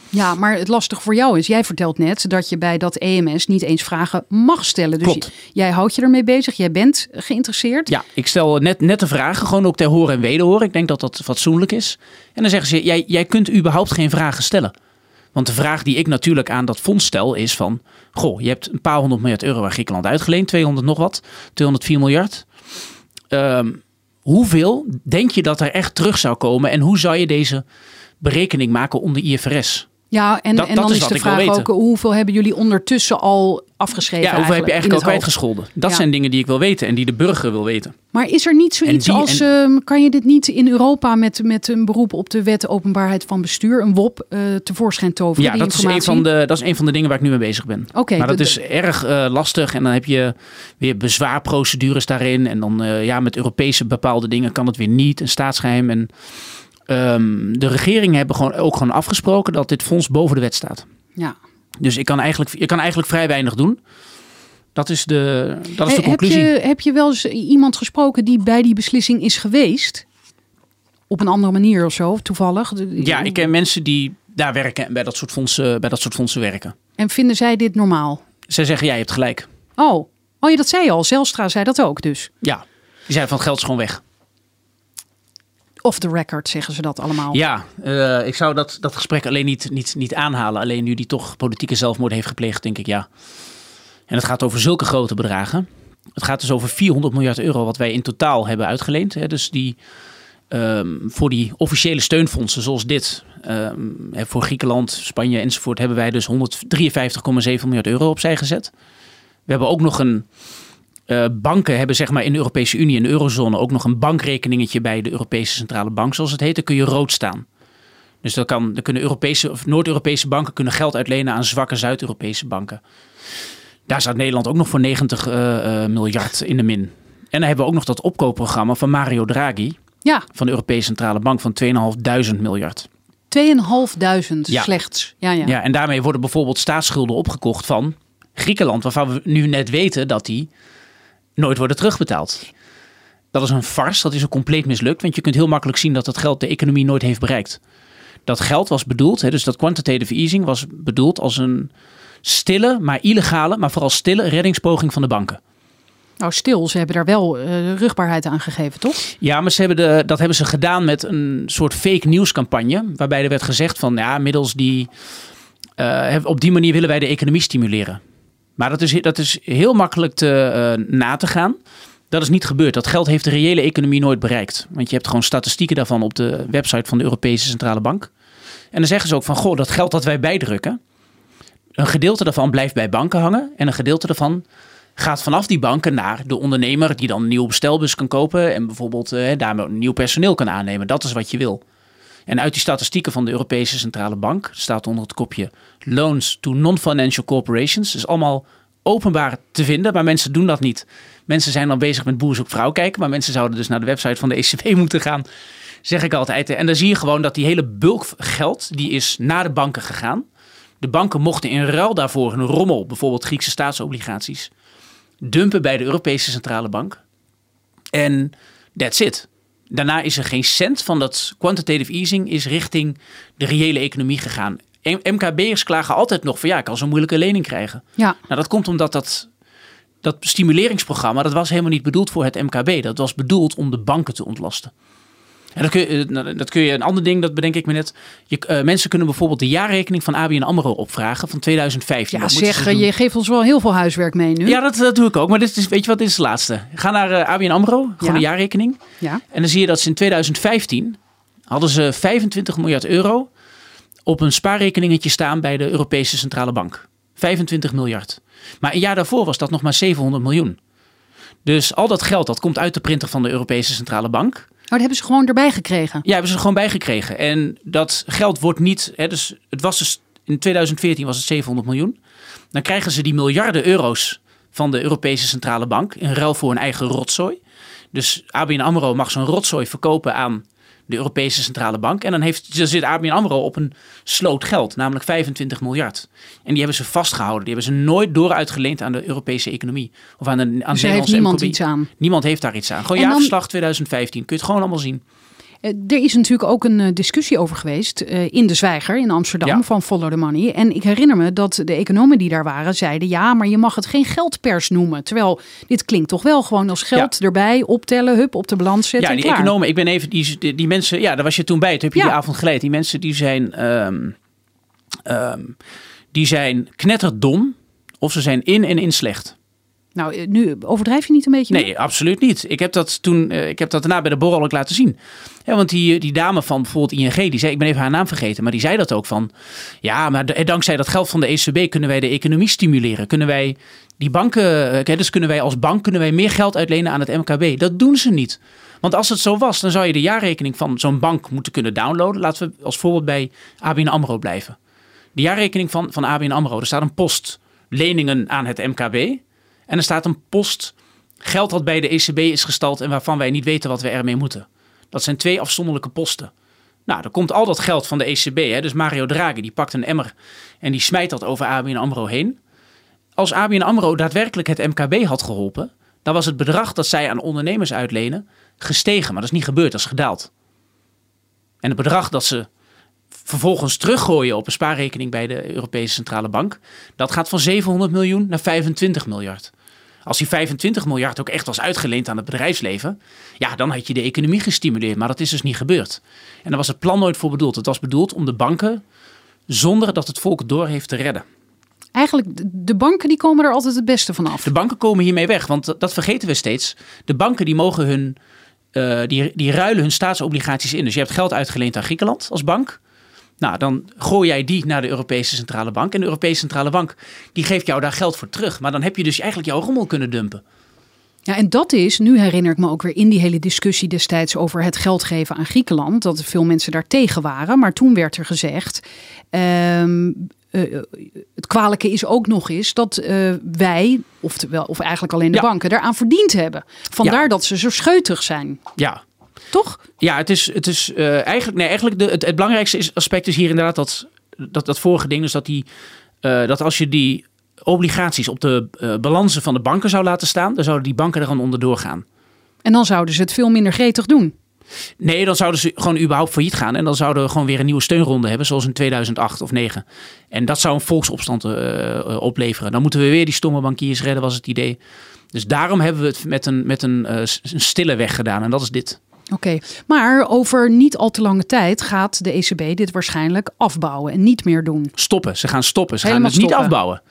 Ja, maar het lastige voor jou is, jij vertelt net dat je bij dat EMS niet eens vragen mag stellen. Dus Klopt. jij houdt je ermee bezig, jij bent geïnteresseerd. Ja, ik stel net, net de vragen, gewoon ook ter horen en wederhoren. Ik denk dat dat fatsoenlijk is. En dan zeggen ze, jij, jij kunt überhaupt geen vragen stellen. Want de vraag die ik natuurlijk aan dat fonds stel is van... Goh, je hebt een paar honderd miljard euro aan Griekenland uitgeleend. 200 nog wat. 204 miljard. Ehm, hoeveel denk je dat er echt terug zou komen? En hoe zou je deze berekening maken onder IFRS? Ja, en, Dat- en dat dan is de vraag ook, hoeveel hebben jullie ondertussen al afgeschreven Ja, hoeveel heb je eigenlijk al kwijtgescholden? Dat Ja. zijn dingen die ik wil weten en die de burger wil weten. Maar is er niet zoiets die- als, en- ehm, kan je dit niet in Europa met, met een beroep op de wet openbaarheid van bestuur, een WOP, eh, tevoorschijn toveren? Ja, dat is, een van de, dat is een van de dingen waar ik nu mee bezig ben. Oké, maar dat de- is erg eh, lastig en dan heb je weer bezwaarprocedures daarin. En dan eh, ja, met Europese bepaalde dingen kan het weer niet, een staatsgeheim. En ehm, de regeringen hebben gewoon ook gewoon afgesproken dat dit fonds boven de wet staat. Ja. Dus ik kan eigenlijk, je kan eigenlijk vrij weinig doen. Dat is de, dat is de Hey, heb, conclusie. je, heb je wel eens iemand gesproken die bij die beslissing is geweest? Op een andere manier of zo, toevallig? Ja, ik ken mensen die daar werken en bij dat soort fondsen, bij dat soort fondsen werken. En vinden zij dit normaal? Zij zeggen, jij hebt gelijk. Oh, oh ja, dat zei je al. Zelstra zei dat ook dus. Ja, die zeiden van het geld is gewoon weg. Off the record zeggen ze dat allemaal. Ja, eh, ik zou dat, dat gesprek alleen niet, niet, niet aanhalen. Alleen nu die toch politieke zelfmoord heeft gepleegd, denk ik ja. En het gaat over zulke grote bedragen. Het gaat dus over 400 miljard euro wat wij in totaal hebben uitgeleend. Hè. Dus die ehm, voor die officiële steunfondsen zoals dit, ehm, voor Griekenland, Spanje enzovoort, hebben wij dus 153,7 miljard euro opzij gezet. We hebben ook nog een eh, banken hebben zeg maar in de Europese Unie en de eurozone ook nog een bankrekeningetje bij de Europese Centrale Bank, zoals het heet. Dan kun je rood staan. Dus dan, kan, dan kunnen Europese of Noord-Europese banken kunnen geld uitlenen aan zwakke Zuid-Europese banken. Daar staat Nederland ook nog voor 90 eh, eh, miljard in de min. En dan hebben we ook nog dat opkoopprogramma van Mario Draghi Ja, van de Europese Centrale Bank van 2.500 miljard. 2.500 Ja. slechts. Ja, ja. Ja, en daarmee worden bijvoorbeeld staatsschulden opgekocht van Griekenland, waarvan we nu net weten dat die nooit worden terugbetaald. Dat is een farce, dat is ook compleet mislukt, want je kunt heel makkelijk zien dat dat geld de economie nooit heeft bereikt. Dat geld was bedoeld, hè, dus dat quantitative easing was bedoeld als een stille, maar illegale, maar vooral stille reddingspoging van de banken. Nou, stil, ze hebben daar wel eh, rugbaarheid aan gegeven, toch? Ja, maar ze hebben de, dat hebben ze gedaan met een soort fake nieuwscampagne. Waarbij er werd gezegd van ja, middels die. eh, op die manier willen wij de economie stimuleren. Maar dat is, dat is heel makkelijk te, eh, na te gaan. Dat is niet gebeurd. Dat geld heeft de reële economie nooit bereikt. Want je hebt gewoon statistieken daarvan op de website van de Europese Centrale Bank. En dan zeggen ze ook van, goh, dat geld dat wij bijdrukken, een gedeelte daarvan blijft bij banken hangen. En een gedeelte daarvan gaat vanaf die banken naar de ondernemer die dan een nieuwe bestelbus kan kopen. En bijvoorbeeld eh, daarmee nieuw personeel kan aannemen. Dat is wat je wil. En uit die statistieken van de Europese Centrale Bank staat onder het kopje Loans to Non-Financial Corporations. is allemaal openbaar te vinden, maar mensen doen dat niet. Mensen zijn dan bezig met boer zoekt vrouw kijken, maar mensen zouden dus naar de website van de ECB moeten gaan, zeg ik altijd. En dan zie je gewoon dat die hele bulk geld, die is naar de banken gegaan. De banken mochten in ruil daarvoor een rommel, bijvoorbeeld Griekse staatsobligaties, dumpen bij de Europese Centrale Bank. En that's it. Daarna is er geen cent van dat quantitative easing is richting de reële economie gegaan. MKB'ers klagen altijd nog van ja, ik kan zo'n moeilijke lening krijgen. Ja. Nou, dat komt omdat dat, dat stimuleringsprogramma, dat was helemaal niet bedoeld voor het MKB. Dat was bedoeld om de banken te ontlasten. En dat kun, je, eh, nou, dat kun je, een ander ding, dat bedenk ik me net. Je, eh, mensen kunnen bijvoorbeeld de jaarrekening van ABN AMRO opvragen van 2015. Ja, Dat zeg, je geeft ons wel heel veel huiswerk mee nu. Ja, dat, dat doe ik ook. Maar dit is, weet je wat, dit is het laatste. Ga naar eh, ABN AMRO, gewoon Ja. de jaarrekening. Ja. En dan zie je dat ze in 2015 hadden ze 25 miljard euro op een spaarrekeningetje staan bij de Europese Centrale Bank. 25 miljard. Maar een jaar daarvoor was dat nog maar 700 miljoen. Dus al dat geld dat komt uit de printer van de Europese Centrale Bank. Oh, dat hebben ze gewoon erbij gekregen. Ja, hebben ze er gewoon bijgekregen. En dat geld wordt niet. Hè, dus het was dus, in 2014 was het 700 miljoen. Dan krijgen ze die miljarden euro's van de Europese Centrale Bank in ruil voor een eigen rotzooi. Dus ABN AMRO mag zo'n rotzooi verkopen aan de Europese Centrale Bank. En dan, heeft, dan zit ABN AMRO op een sloot geld, namelijk 25 miljard. En die hebben ze vastgehouden. Die hebben ze nooit door uitgeleend aan de Europese economie. Of aan de, aan de Dus daar heeft Nederlandse niemand economie. iets aan. Niemand heeft daar iets aan. Gewoon jaarverslag 2015. Kun je het gewoon allemaal zien. Eh, Er is natuurlijk ook een eh, discussie over geweest eh, in de Zwijger in Amsterdam Ja. van Follow the Money. En ik herinner me dat de economen die daar waren zeiden: ja, maar je mag het geen geldpers noemen. Terwijl dit klinkt toch wel gewoon als geld erbij, optellen, hup, op de balans zetten. Ja, die klaar. economen, ik ben even, die, die, mensen, ja, daar was je toen bij, toen heb je Ja. die avond geleid. Die mensen die zijn, ehm, ehm, die zijn knetterdom of ze zijn in en in slecht. Nou, eh, nu overdrijf je niet een beetje? Nee, absoluut niet. Ik heb dat toen, eh, ik heb dat daarna bij de borrel ook laten zien. Ja, want die, die dame van bijvoorbeeld ING, die zei, ik ben even haar naam vergeten, maar die zei dat ook van, ja, maar dankzij dat geld van de ECB kunnen wij de economie stimuleren. Kunnen wij die banken, eh, dus kunnen wij als bank kunnen wij meer geld uitlenen aan het MKB. Dat doen ze niet. Want als het zo was, dan zou je de jaarrekening van zo'n bank moeten kunnen downloaden. Laten we als voorbeeld bij ABN AMRO blijven. De jaarrekening van, van ABN AMRO, er staat een post leningen aan het MKB. En er staat een post geld dat bij de ECB is gestald en waarvan wij niet weten wat we ermee moeten. Dat zijn twee afzonderlijke posten. Nou, er komt al dat geld van de ECB. Hè? Dus Mario Draghi die pakt een emmer en die smijt dat over ABN AMRO heen. Als ABN AMRO daadwerkelijk het MKB had geholpen, dan was het bedrag dat zij aan ondernemers uitlenen gestegen. Maar dat is niet gebeurd, dat is gedaald. En het bedrag dat ze vervolgens teruggooien op een spaarrekening bij de Europese Centrale Bank, dat gaat van 700 miljoen naar 25 miljard. Als die 25 miljard ook echt was uitgeleend aan het bedrijfsleven, ja, dan had je de economie gestimuleerd. Maar dat is dus niet gebeurd. En daar was het plan nooit voor bedoeld. Het was bedoeld om de banken, zonder dat het volk het door heeft, te redden. Eigenlijk, de- de banken die komen er altijd het beste van af. De banken komen hiermee weg, want dat vergeten we steeds. De banken die mogen hun, eh, die, die ruilen hun staatsobligaties in. Dus je hebt geld uitgeleend aan Griekenland als bank. Nou, dan gooi jij die naar de Europese Centrale Bank. En de Europese Centrale Bank die geeft jou daar geld voor terug. Maar dan heb je dus eigenlijk jouw rommel kunnen dumpen. Ja, en dat is, nu herinner ik me ook weer in die hele discussie destijds over het geld geven aan Griekenland, dat veel mensen daar tegen waren. Maar toen werd er gezegd, eh, het kwalijke is ook nog eens dat eh, wij, oftewel, of eigenlijk alleen de Ja. banken, daaraan verdiend hebben. Vandaar dat ze zo scheutig zijn. Ja, Toch? Ja, het is, het is eh, eigenlijk, nee, eigenlijk de, het, het belangrijkste is, aspect is hier inderdaad dat, dat, dat vorige ding. Dus dat, die, eh, dat als je die obligaties op de eh, balansen van de banken zou laten staan, dan zouden die banken er gewoon onderdoor gaan. En dan zouden ze het veel minder gretig doen. Nee, dan zouden ze gewoon überhaupt failliet gaan. En dan zouden we gewoon weer een nieuwe steunronde hebben, zoals in 2008 of 9. En dat zou een volksopstand opleveren. Dan moeten we weer die stomme bankiers redden, was het idee. Dus daarom hebben we het met een, met een, een stille weg gedaan. En dat is dit. Oké, maar over niet al te lange tijd gaat de ECB dit waarschijnlijk afbouwen en niet meer doen. Stoppen. Ze gaan stoppen. Ze Helemaal gaan het niet stoppen. afbouwen.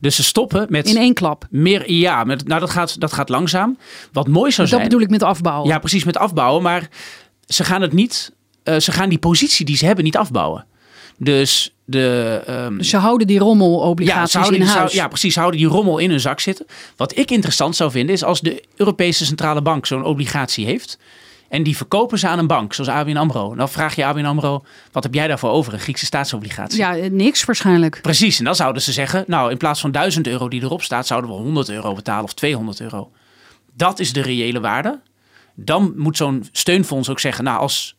Dus ze stoppen met In één klap. meer. Ja, met, nou dat gaat, dat gaat langzaam. Wat mooi zou Dat zijn. bedoel ik met afbouwen. Ja, precies met afbouwen. Maar ze gaan het niet. eh, ze gaan die positie die ze hebben niet afbouwen. Dus de. ehm, Dus ze houden die rommelobligaties ze houden, in huis. zou- ja, precies. Ze houden die rommel in hun zak zitten. Wat ik interessant zou vinden is als de Europese Centrale Bank zo'n obligatie heeft. En die verkopen ze aan een bank, zoals ABN AMRO. Dan vraag je ABN AMRO, wat heb jij daarvoor over? Een Griekse staatsobligatie. Ja, niks waarschijnlijk. Precies, en dan zouden ze zeggen, nou in plaats van 1000 euro die erop staat, zouden we 100 euro betalen of 200 euro. Dat is de reële waarde. Dan moet zo'n steunfonds ook zeggen, nou als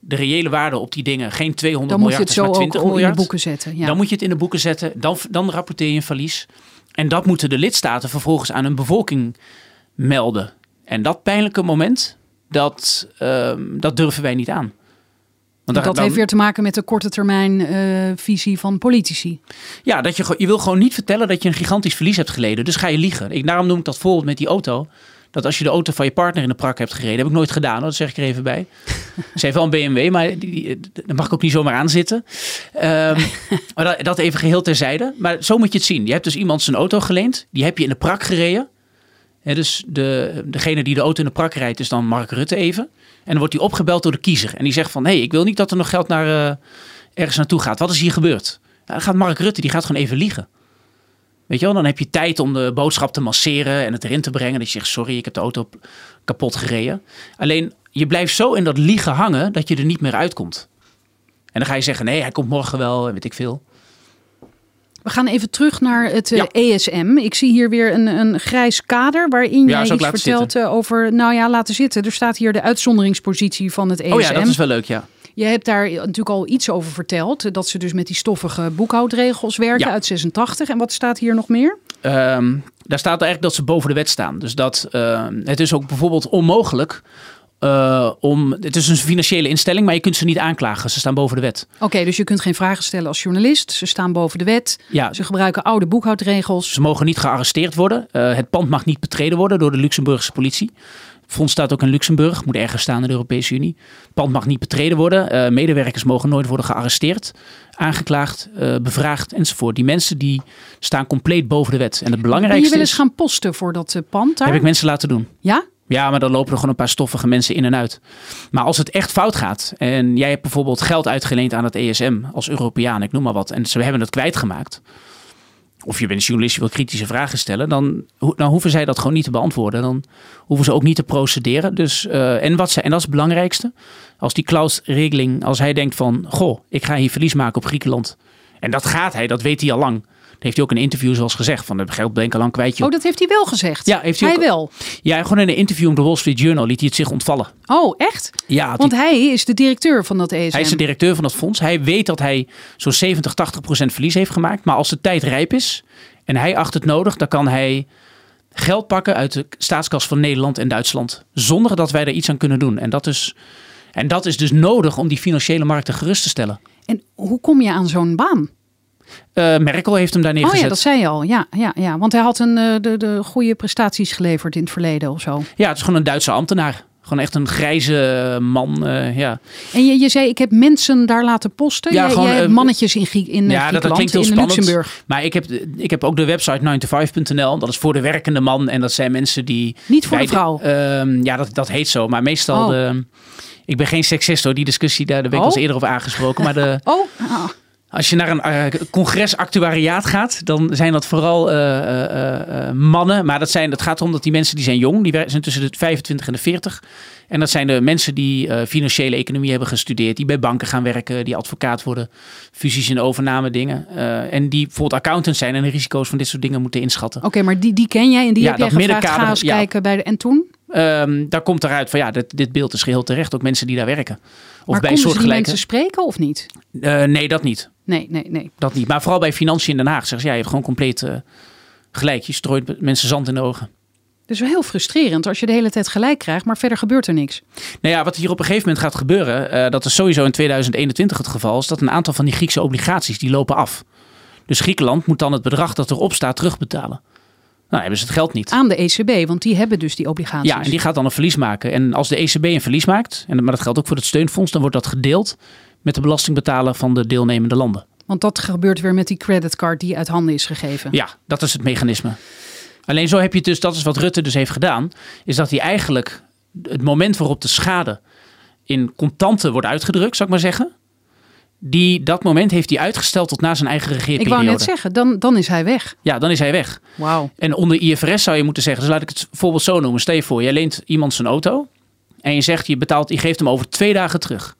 de reële waarde op die dingen geen 200 Dan moet je miljard het is, zo maar ook 20 in de miljard. boeken zetten. Ja. Dan moet je het in de boeken zetten, dan, dan rapporteer je een verlies. En dat moeten de lidstaten vervolgens aan hun bevolking melden. En dat pijnlijke moment, dat, ehm, dat durven wij niet aan. Want dat dan- heeft weer te maken met de korte termijn eh, visie van politici. Ja, dat je, je wil gewoon niet vertellen dat je een gigantisch verlies hebt geleden. Dus ga je liegen. Ik, daarom noem ik dat voorbeeld met die auto. Dat als je de auto van je partner in de prak hebt gereden, heb ik nooit gedaan. hoor, Dat zeg ik er even bij. Ze heeft wel een BMW, maar die, die, daar mag ik ook niet zomaar aan zitten. Ehm, maar dat, dat even geheel terzijde. Maar zo moet je het zien. Je hebt dus iemand zijn auto geleend. Die heb je in de prak gereden. Dus de, degene die de auto in de prak rijdt is dan Mark Rutte even. En dan wordt hij opgebeld door de kiezer. En die zegt van, hé, hey, ik wil niet dat er nog geld naar, eh, ergens naartoe gaat. Wat is hier gebeurd? Ja, dan gaat Mark Rutte, die gaat gewoon even liegen. Weet je wel, dan heb je tijd om de boodschap te masseren en het erin te brengen. Dat je zegt, sorry, ik heb de auto kapot gereden. Alleen, je blijft zo in dat liegen hangen dat je er niet meer uitkomt. En dan ga je zeggen, nee, hij komt morgen wel, en weet ik veel. We gaan even terug naar het eh, Ja. ESM. Ik zie hier weer een, een grijs kader waarin Ja, jij iets vertelt eh, over... Nou ja, laten zitten. Er staat hier de uitzonderingspositie van het ESM. Oh ja, dat is wel leuk, ja. Je hebt daar natuurlijk al iets over verteld. Dat ze dus met die stoffige boekhoudregels werken Ja. uit 86. En wat staat hier nog meer? Ehm, daar staat eigenlijk dat ze boven de wet staan. Dus dat ehm, het is ook bijvoorbeeld onmogelijk eh, om. Het is een financiële instelling, maar je kunt ze niet aanklagen. Ze staan boven de wet. Oké, dus je kunt geen vragen stellen als journalist. Ze staan boven de wet. Ja, Ze gebruiken oude boekhoudregels. ze mogen niet gearresteerd worden. Eh, het pand mag niet betreden worden door de Luxemburgse politie. fonds staat ook in Luxemburg, moet ergens staan in de Europese Unie. Het pand mag niet betreden worden. Eh, medewerkers mogen nooit worden gearresteerd, aangeklaagd, bevraagd enzovoort. Die mensen die staan compleet boven de wet. En het Ben je belangrijkste wel eens gaan posten voor dat pand daar? heb ik mensen laten doen. Ja? Ja, maar dan lopen er gewoon een paar stoffige mensen in en uit. Maar als het echt fout gaat en jij hebt bijvoorbeeld geld uitgeleend aan het ESM als Europeaan, ik noem maar wat, en ze hebben het kwijtgemaakt. Of je bent journalist, je wil kritische vragen stellen, dan, ho- dan hoeven zij dat gewoon niet te beantwoorden. Dan hoeven ze ook niet te procederen. Dus, eh, en, wat ze, en dat is het belangrijkste. Als die Klaus-regeling, als hij denkt van, goh, ik ga hier verlies maken op Griekenland. En dat gaat hij, dat weet hij al lang. Dat heeft hij ook in een interview zoals gezegd. Van, het geld ben ik al lang kwijt, joh. Oh, dat heeft hij wel gezegd. Ja, heeft hij hij ook- wel. Ja, gewoon in een interview op de Wall Street Journal liet hij het zich ontvallen. Oh, echt? Ja, Want hij, hij is de directeur van dat ESM. hij is de directeur van dat fonds. Hij weet dat hij zo'n 70, 80 procent verlies heeft gemaakt. Maar als de tijd rijp is en hij acht het nodig, dan kan hij geld pakken uit de staatskas van Nederland en Duitsland. Zonder dat wij er iets aan kunnen doen. En dat is, en dat is dus nodig om die financiële markten gerust te stellen. En hoe kom je aan zo'n baan? Eh, Merkel heeft hem daar Oh neergezet. ja, dat zei je al. Ja, ja, ja. Want hij had een, eh, de, de goede prestaties geleverd in het verleden of zo. Ja, het is gewoon een Duitse ambtenaar. Gewoon echt een grijze man. eh, ja. En je, je zei, ik heb mensen daar laten posten. Ja, jij, gewoon, jij hebt mannetjes in, Grie- in Ja, dat, klinkt heel in spannend. Luxemburg. Maar ik heb, ik heb ook de website 9to5.nl. Dat is voor de werkende man. En dat zijn mensen die... Niet voor de vrouw. ehm, ja, dat, dat heet zo. Maar meestal... Oh. De, ik ben geen seksist hoor. Die discussie, daar, daar ben ik al Oh. eens eerder over aangesproken. Maar de, Oh, ah. Als je naar een eh, congres actuariaat gaat, dan zijn dat vooral eh, eh, mannen. Maar dat, zijn, dat gaat erom dat die mensen die zijn jong, die zijn tussen de 25 en de 40. En dat zijn de mensen die financiële economie hebben gestudeerd, die bij banken gaan werken, die advocaat worden, fusies en overname dingen. En die bijvoorbeeld accountants zijn en de risico's van dit soort dingen moeten inschatten. oké, maar die, die ken jij en die Ja, heb jij dat gevraagd. Ga eens ja. kijken bij de... En toen? Ehm, daar komt eruit van ja, dit, dit beeld is geheel terecht. Ook mensen die daar werken. Of maar bij soortgelijke. mensen spreken of niet? Eh, nee, dat niet. Nee, nee, nee. Dat niet. Maar vooral bij financiën in Den Haag zeggen ze ja, je hebt gewoon compleet eh, gelijk. Je strooit mensen zand in de ogen. Dat is wel heel frustrerend als je de hele tijd gelijk krijgt, maar verder gebeurt er niks. Nou ja, wat hier op een gegeven moment gaat gebeuren, eh, dat is sowieso in 2021 het geval, is dat een aantal van die Griekse obligaties die lopen af. Dus Griekenland moet dan het bedrag dat erop staat terugbetalen. Nou, hebben ze het geld niet. Aan de ECB, want die hebben dus die obligaties. Ja, en die gaat dan een verlies maken. En als de ECB een verlies maakt, en, maar dat geldt ook voor het steunfonds, dan wordt dat gedeeld met de belastingbetaler van de deelnemende landen. Want dat gebeurt weer met die creditcard die uit handen is gegeven. Ja, dat is het mechanisme. Alleen zo heb je het dus, dat is wat Rutte dus heeft gedaan, is dat hij eigenlijk het moment waarop de schade in contanten wordt uitgedrukt, zou ik maar zeggen, die, dat moment heeft hij uitgesteld tot na zijn eigen Ik regeerperiode. wou net zeggen, dan, dan is hij weg. Ja, dan is hij weg. Wauw. En onder IFRS zou je moeten zeggen, dus laat ik het voorbeeld zo noemen. Stel je voor, je leent iemand zijn auto en je zegt, je betaalt, je geeft hem over twee dagen terug.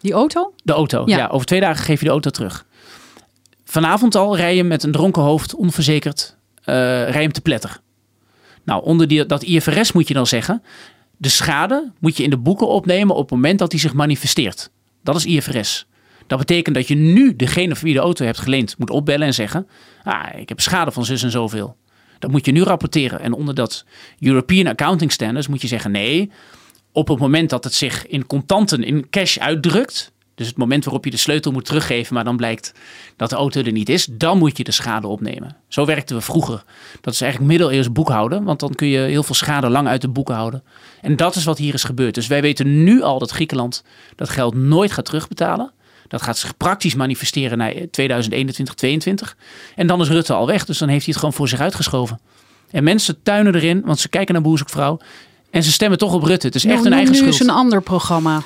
Die auto? De auto, Ja. ja. over twee dagen geef je de auto terug. Vanavond al rij je met een dronken hoofd, onverzekerd, eh rij je hem te pletter. Nou, onder die, dat IFRS moet je dan zeggen, de schade moet je in de boeken opnemen op het moment dat die zich manifesteert. Dat is IFRS. Dat betekent dat je nu degene voor wie de auto hebt geleend moet opbellen en zeggen, ah, ik heb schade van zus en zoveel. Dat moet je nu rapporteren. En onder dat European Accounting Standards moet je zeggen, nee, op het moment dat het zich in contanten, in cash uitdrukt, dus het moment waarop je de sleutel moet teruggeven, maar dan blijkt dat de auto er niet is, dan moet je de schade opnemen. Zo werkten we vroeger. Dat is eigenlijk middeleeuws boekhouden, want dan kun je heel veel schade lang uit de boeken houden. En dat is wat hier is gebeurd. Dus wij weten nu al dat Griekenland dat geld nooit gaat terugbetalen. Dat gaat zich praktisch manifesteren naar 2021, 2022. En dan is Rutte al weg, dus dan heeft hij het gewoon voor zich uitgeschoven. En mensen tuinen erin, want ze kijken naar Boerzoekvrouw. En ze stemmen toch op Rutte. Het is echt noem eigen nu schuld. eens een ander programma.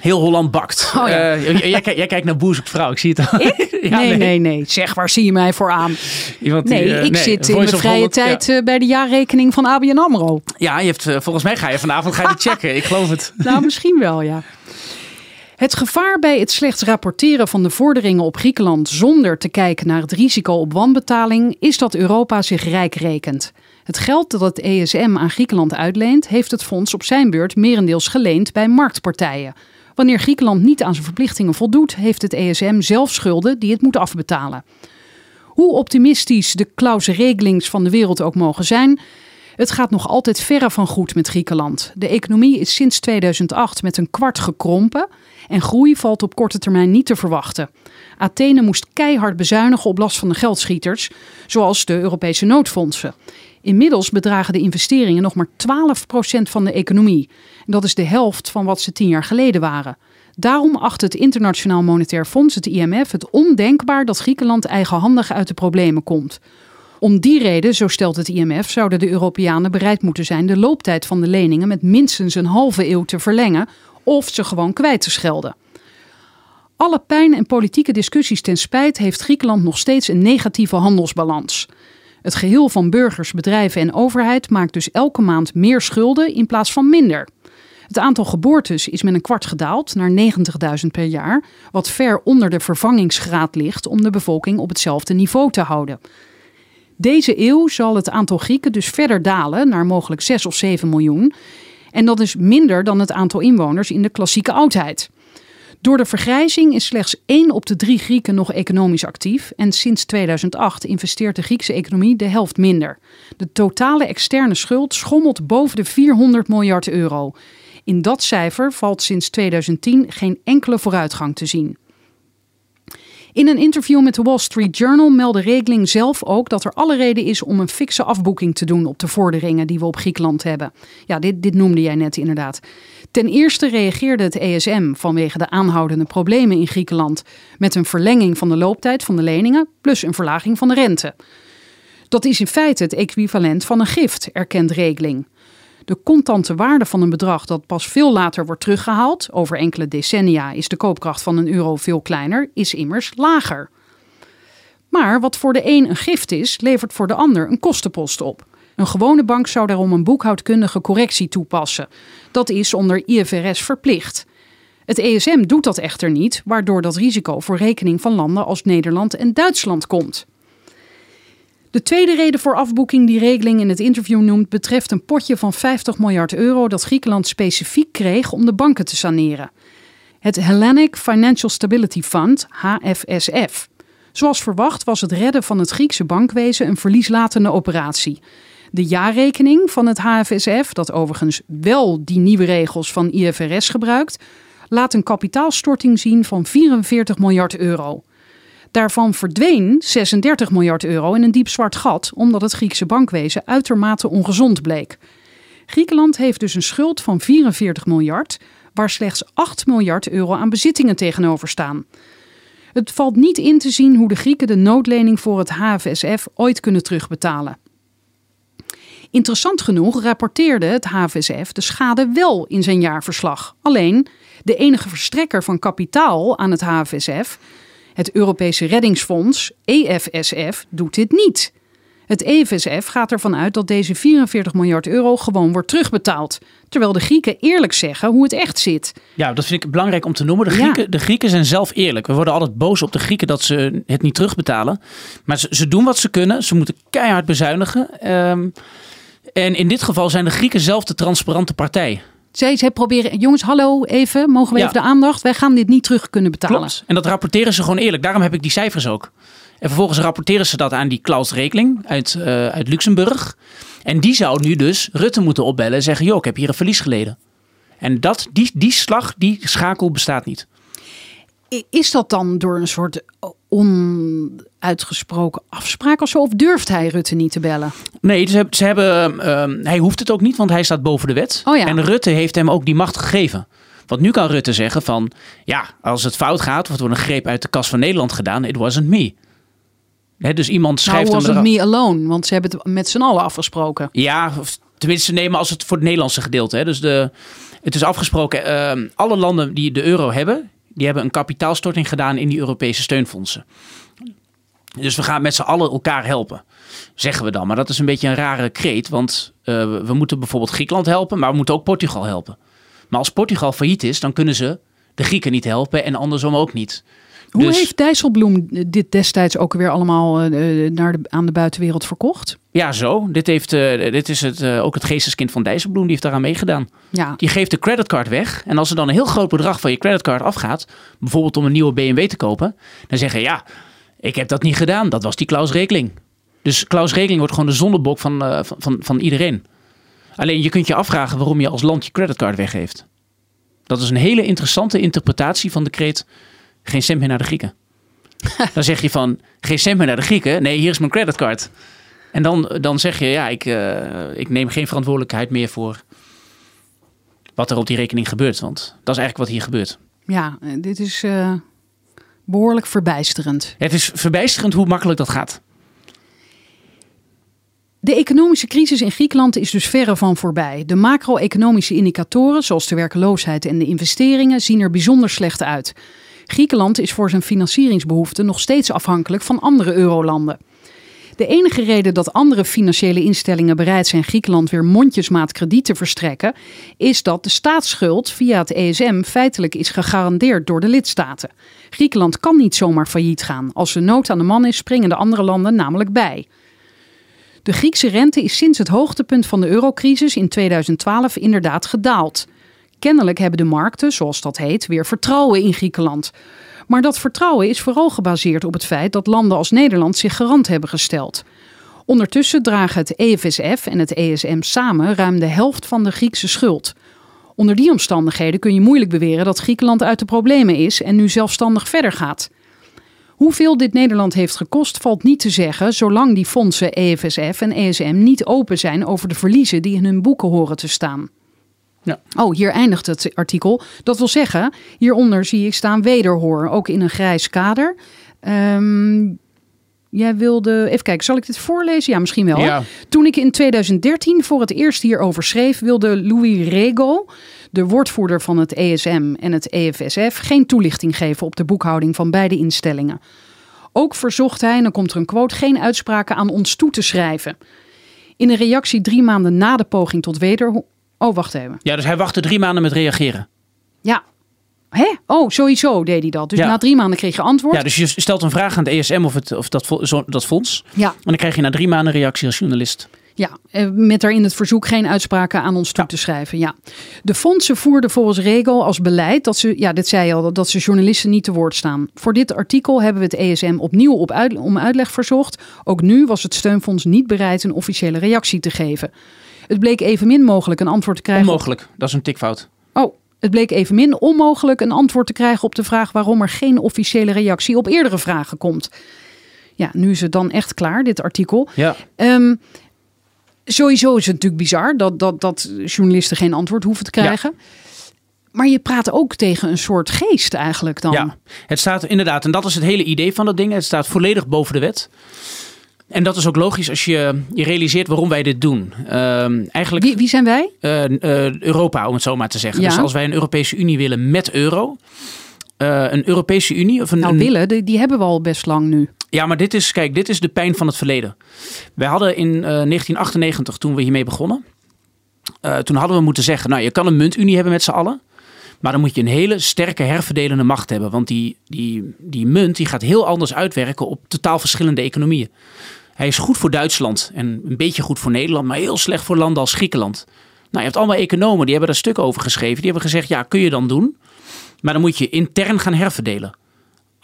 Heel Holland bakt. Oh ja. Eh, jij, jij, kijkt- naar Boerzoekvrouw, ik zie het al. Ja, nee, nee, nee, Zeg, waar zie je mij voor aan? Iemand die, Nee, eh, ik zit in mijn vrije Holland, tijd Ja, eh, bij de jaarrekening van ABN AMRO. ja je hebt, volgens mij ga je vanavond ga je die checken. Ik geloof het. Nou, misschien wel, ja. Het gevaar bij het slechts rapporteren van de vorderingen op Griekenland zonder te kijken naar het risico op wanbetaling is dat Europa zich rijk rekent. Het geld dat het ESM aan Griekenland uitleent, heeft het fonds op zijn beurt merendeels geleend bij marktpartijen. Wanneer Griekenland niet aan zijn verplichtingen voldoet, heeft het ESM zelf schulden die het moet afbetalen. Hoe optimistisch de clause regelings van de wereld ook mogen zijn, Het gaat nog altijd verre van goed met Griekenland. De economie is sinds 2008 met een kwart gekrompen en groei valt op korte termijn niet te verwachten. Athene moest keihard bezuinigen op last van de geldschieters, zoals de Europese noodfondsen. Inmiddels bedragen de investeringen nog maar 12% van de economie. En dat is de helft van wat ze tien jaar geleden waren. Daarom acht het Internationaal Monetair Fonds, het IMF, het ondenkbaar dat Griekenland eigenhandig uit de problemen komt. Om die reden, zo stelt het IMF, zouden de Europeanen bereid moeten zijn de looptijd van de leningen met minstens een halve eeuw te verlengen of ze gewoon kwijt te schelden. Alle pijn en politieke discussies ten spijt heeft Griekenland nog steeds een negatieve handelsbalans. Het geheel van burgers, bedrijven en overheid maakt dus elke maand meer schulden in plaats van minder. Het aantal geboortes is met een kwart gedaald naar 90.000 per jaar, wat ver onder de vervangingsgraad ligt om de bevolking op hetzelfde niveau te houden. Deze eeuw zal het aantal Grieken dus verder dalen naar mogelijk 6 of 7 miljoen. En dat is minder dan het aantal inwoners in de klassieke oudheid. Door de vergrijzing is slechts 1 op de 3 Grieken nog economisch actief. En sinds 2008 investeert de Griekse economie de helft minder. De totale externe schuld schommelt boven de 400 miljard euro. In dat cijfer valt sinds 2010 geen enkele vooruitgang te zien. In een interview met de Wall Street Journal meldde Regeling zelf ook dat er alle reden is om een fikse afboeking te doen op de vorderingen die we op Griekenland hebben. Ja, dit, dit noemde jij net inderdaad. Ten eerste reageerde het ESM vanwege de aanhoudende problemen in Griekenland met een verlenging van de looptijd van de leningen plus een verlaging van de rente. Dat is in feite het equivalent van een gift, erkent Regeling. De contante waarde van een bedrag dat pas veel later wordt teruggehaald, over enkele decennia is de koopkracht van een euro veel kleiner, is immers lager. Maar wat voor de een een gift is, levert voor de ander een kostenpost op. Een gewone bank zou daarom een boekhoudkundige correctie toepassen. Dat is onder IFRS verplicht. Het ESM doet dat echter niet, waardoor dat risico voor rekening van landen als Nederland en Duitsland komt. De tweede reden voor afboeking die Regeling in het interview noemt, betreft een potje van 50 miljard euro dat Griekenland specifiek kreeg om de banken te saneren. Het Hellenic Financial Stability Fund, HFSF. Zoals verwacht was het redden van het Griekse bankwezen een verlieslatende operatie. De jaarrekening van het HFSF, dat overigens wel die nieuwe regels van IFRS gebruikt, laat een kapitaalstorting zien van 44 miljard euro. Daarvan verdween 36 miljard euro in een diep zwart gat, omdat het Griekse bankwezen uitermate ongezond bleek. Griekenland heeft dus een schuld van 44 miljard, waar slechts 8 miljard euro aan bezittingen tegenover staan. Het valt niet in te zien hoe de Grieken de noodlening voor het HFSF ooit kunnen terugbetalen. Interessant genoeg rapporteerde het HFSF de schade wel in zijn jaarverslag. Alleen de enige verstrekker van kapitaal aan het HFSF, het Europese Reddingsfonds, EFSF, doet dit niet. Het EFSF gaat ervan uit dat deze 44 miljard euro gewoon wordt terugbetaald. Terwijl de Grieken eerlijk zeggen hoe het echt zit. Ja, dat vind ik belangrijk om te noemen. De Ja. Grieken, de Grieken zijn zelf eerlijk. We worden altijd boos op de Grieken dat ze het niet terugbetalen. Maar ze, ze doen wat ze kunnen. Ze moeten keihard bezuinigen. Ehm, en in dit geval zijn de Grieken zelf de transparante partij. Zij, zij proberen, jongens, hallo, even, mogen we Ja. even de aandacht? Wij gaan dit niet terug kunnen betalen. Klopt. En dat rapporteren ze gewoon eerlijk. Daarom heb ik die cijfers ook. En vervolgens rapporteren ze dat aan die Klaus Rekeling uit, eh, uit Luxemburg. En die zou nu dus Rutte moeten opbellen en zeggen: joh, ik heb hier een verlies geleden. En dat, die, die slag, die schakel bestaat niet. Is dat dan door een soort onuitgesproken afspraak of zo? Of durft hij Rutte niet te bellen? Nee, ze, hebben- ze hebben, ehm, hij hoeft het ook niet, want hij staat boven de wet. Oh ja. En Rutte heeft hem ook die macht gegeven. Want nu kan Rutte zeggen van, ja, als het fout gaat, of het wordt een greep uit de kas van Nederland gedaan, it wasn't me. Hè, dus iemand Nou, schrijft was hem het me alone, want ze hebben het met z'n allen afgesproken. Ja, of tenminste nemen als het voor het Nederlandse gedeelte. Hè. Dus de, het is afgesproken, ehm, alle landen die de euro hebben, die hebben een kapitaalstorting gedaan in die Europese steunfondsen. Dus we gaan met z'n allen elkaar helpen, zeggen we dan. Maar dat is een beetje een rare kreet, want eh, we- we moeten bijvoorbeeld Griekenland helpen, maar we moeten ook Portugal helpen. Maar als Portugal failliet is, dan kunnen ze de Grieken niet helpen en andersom ook niet. Hoe Dus- heeft Dijsselbloem dit destijds ook weer allemaal eh, naar de, aan de buitenwereld verkocht? Ja, zo. Dit, heeft, eh, dit is het, eh, ook het geesteskind van Dijsselbloem, die heeft daaraan meegedaan. Ja, Je geeft de creditcard weg. En als er dan een heel groot bedrag van je creditcard afgaat, bijvoorbeeld om een nieuwe BMW te kopen, dan zeggen ja, ik heb dat niet gedaan. Dat was die Klaus Rekeling. Dus Klaus Regeling wordt gewoon de zondebok van, eh, van, van, van iedereen. Alleen je kunt je afvragen waarom je als land je creditcard weggeeft. Dat is een hele interessante interpretatie van de kreet geen cent meer naar de Grieken. dan zeg je van geen cent meer naar de Grieken. Nee, hier is mijn creditcard. En dan, dan zeg je ja, ik, eh, ik neem geen verantwoordelijkheid meer voor wat er op die rekening gebeurt. Want dat is eigenlijk wat hier gebeurt. Ja, eh, dit is eh, behoorlijk verbijsterend. Het is verbijsterend hoe makkelijk dat gaat. De economische crisis in Griekenland is dus verre van voorbij. De macro-economische indicatoren, zoals de werkloosheid en de investeringen, zien er bijzonder slecht uit. Griekenland is voor zijn financieringsbehoeften nog steeds afhankelijk van andere eurolanden. De enige reden dat andere financiële instellingen bereid zijn Griekenland weer mondjesmaat krediet te verstrekken, is dat de staatsschuld via het ESM feitelijk is gegarandeerd door de lidstaten. Griekenland kan niet zomaar failliet gaan. Als de nood aan de man is, springen de andere landen namelijk bij. De Griekse rente is sinds het hoogtepunt van de eurocrisis in 2012 inderdaad gedaald. Kennelijk hebben de markten, zoals dat heet, weer vertrouwen in Griekenland. Maar dat vertrouwen is vooral gebaseerd op het feit dat landen als Nederland zich garant hebben gesteld. Ondertussen dragen het EFSF en het ESM samen ruim de helft van de Griekse schuld. Onder die omstandigheden kun je moeilijk beweren dat Griekenland uit de problemen is en nu zelfstandig verder gaat. Hoeveel dit Nederland heeft gekost valt niet te zeggen, zolang die fondsen EFSF en ESM niet open zijn over de verliezen die in hun boeken horen te staan. Ja. Oh, hier eindigt het artikel. Dat wil zeggen, hieronder zie ik staan wederhoor, ook in een grijs kader. Ehm, jij wilde, even kijken, zal ik dit voorlezen? Ja, misschien wel. Ja. Toen ik in 2013 voor het eerst hierover schreef, wilde Louis Rego, de woordvoerder van het ESM en het EFSF, geen toelichting geven op de boekhouding van beide instellingen. Ook verzocht hij, en dan komt er een quote, geen uitspraken aan ons toe te schrijven. In een reactie drie maanden na de poging tot wederhoor. Oh, wacht even. Ja, dus hij wachtte drie maanden met reageren. Ja. Hè? Oh, sowieso deed hij dat. Dus Ja. na drie maanden kreeg je antwoord. Ja, dus je stelt een vraag aan het ESM of, het, of dat, vo- zo, dat fonds. Ja. En dan krijg je na drie maanden een reactie als journalist. Ja, eh, met daarin het verzoek geen uitspraken aan ons toe Ja. te schrijven. Ja. De fondsen voerden volgens regel als beleid dat ze, ja, dit zei je al, dat ze journalisten niet te woord staan. Voor dit artikel hebben we het ESM opnieuw op uit, om uitleg verzocht. Ook nu was het steunfonds niet bereid een officiële reactie te geven. Het bleek evenmin mogelijk een antwoord te krijgen. op- Onmogelijk, dat is een tikfout. Oh, het bleek evenmin onmogelijk een antwoord te krijgen op de vraag waarom er geen officiële reactie op eerdere vragen komt. Ja, nu is het dan echt klaar, dit artikel. Ja. Ehm, sowieso is het natuurlijk bizar dat, dat, dat journalisten geen antwoord hoeven te krijgen. Maar je praat ook tegen een soort geest eigenlijk dan. Ja, het staat inderdaad, en dat is het hele idee van dat ding. Het staat volledig boven de wet. En dat is ook logisch als je je realiseert waarom wij dit doen. Ehm, eigenlijk Wie, wie zijn wij? eh, eh, Europa, om het zo maar te zeggen. Ja. Dus als wij een Europese Unie willen met euro. eh, een Europese Unie of een, Nou, willen, die, die hebben we al best lang nu. Ja, maar dit is, kijk, dit is de pijn van het verleden. Wij hadden in eh, 1998, toen we hiermee begonnen, toen hadden we moeten zeggen, nou, je kan een muntunie hebben met z'n allen, maar dan moet je een hele sterke herverdelende macht hebben, want die, die, die munt die gaat heel anders uitwerken op totaal verschillende economieën. Hij is goed voor Duitsland en een beetje goed voor Nederland, maar heel slecht voor landen als Griekenland. Nou, je hebt allemaal economen, die hebben daar stuk over geschreven. Die hebben gezegd, ja, kun je dan doen, maar dan moet je intern gaan herverdelen.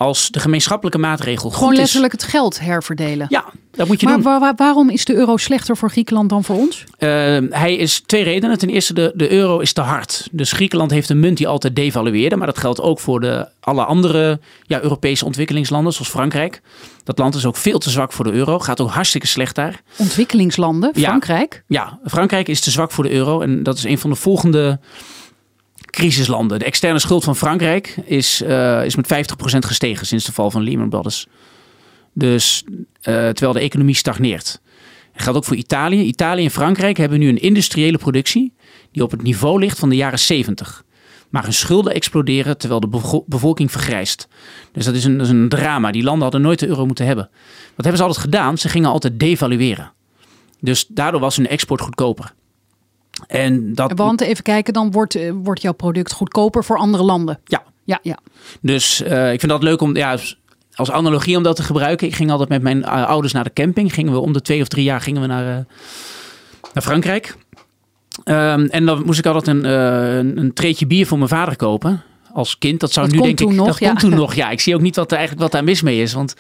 Als de gemeenschappelijke maatregel Gewoon goed is, letterlijk het geld herverdelen. ja, dat moet je maar doen. wa- waarom is de euro slechter voor Griekenland dan voor ons? Eh, hij is twee redenen. Ten eerste, de, de euro is te hard. Dus Griekenland heeft een munt die altijd devalueerde. Maar dat geldt ook voor de, alle andere ja, Europese ontwikkelingslanden, zoals Frankrijk. Dat land is ook veel te zwak voor de euro. Gaat ook hartstikke slecht daar. Ontwikkelingslanden, Ja. Frankrijk. Ja, Frankrijk is te zwak voor de euro. En dat is een van de volgende crisislanden. De externe schuld van Frankrijk is, eh, is met 50% gestegen sinds de val van Lehman Brothers. Dus eh, terwijl de economie stagneert. Dat geldt ook voor Italië. Italië en Frankrijk hebben nu een industriële productie die op het niveau ligt van de jaren 70. Maar hun schulden exploderen terwijl de bevo- bevolking vergrijst. Dus dat is, een, dat is een drama. Die landen hadden nooit de euro moeten hebben. Wat hebben ze altijd gedaan? Ze gingen altijd devalueren. Dus daardoor was hun export goedkoper. En dat, Want even kijken, dan wordt, eh, wordt jouw product goedkoper voor andere landen. ja, Ja, ja. dus eh, ik vind dat leuk om, ja, als analogie om dat te gebruiken. Ik ging altijd met mijn eh, ouders naar de camping. Gingen we om de twee of drie jaar gingen we naar, naar Frankrijk. Ehm, en dan moest ik altijd een, eh, een, een treetje bier voor mijn vader kopen. Als kind. Dat zou Dat nu denk toen ik. nog, dat ja. kon toen nog. Ja, ik zie ook niet wat, er eigenlijk wat daar mis mee is. Want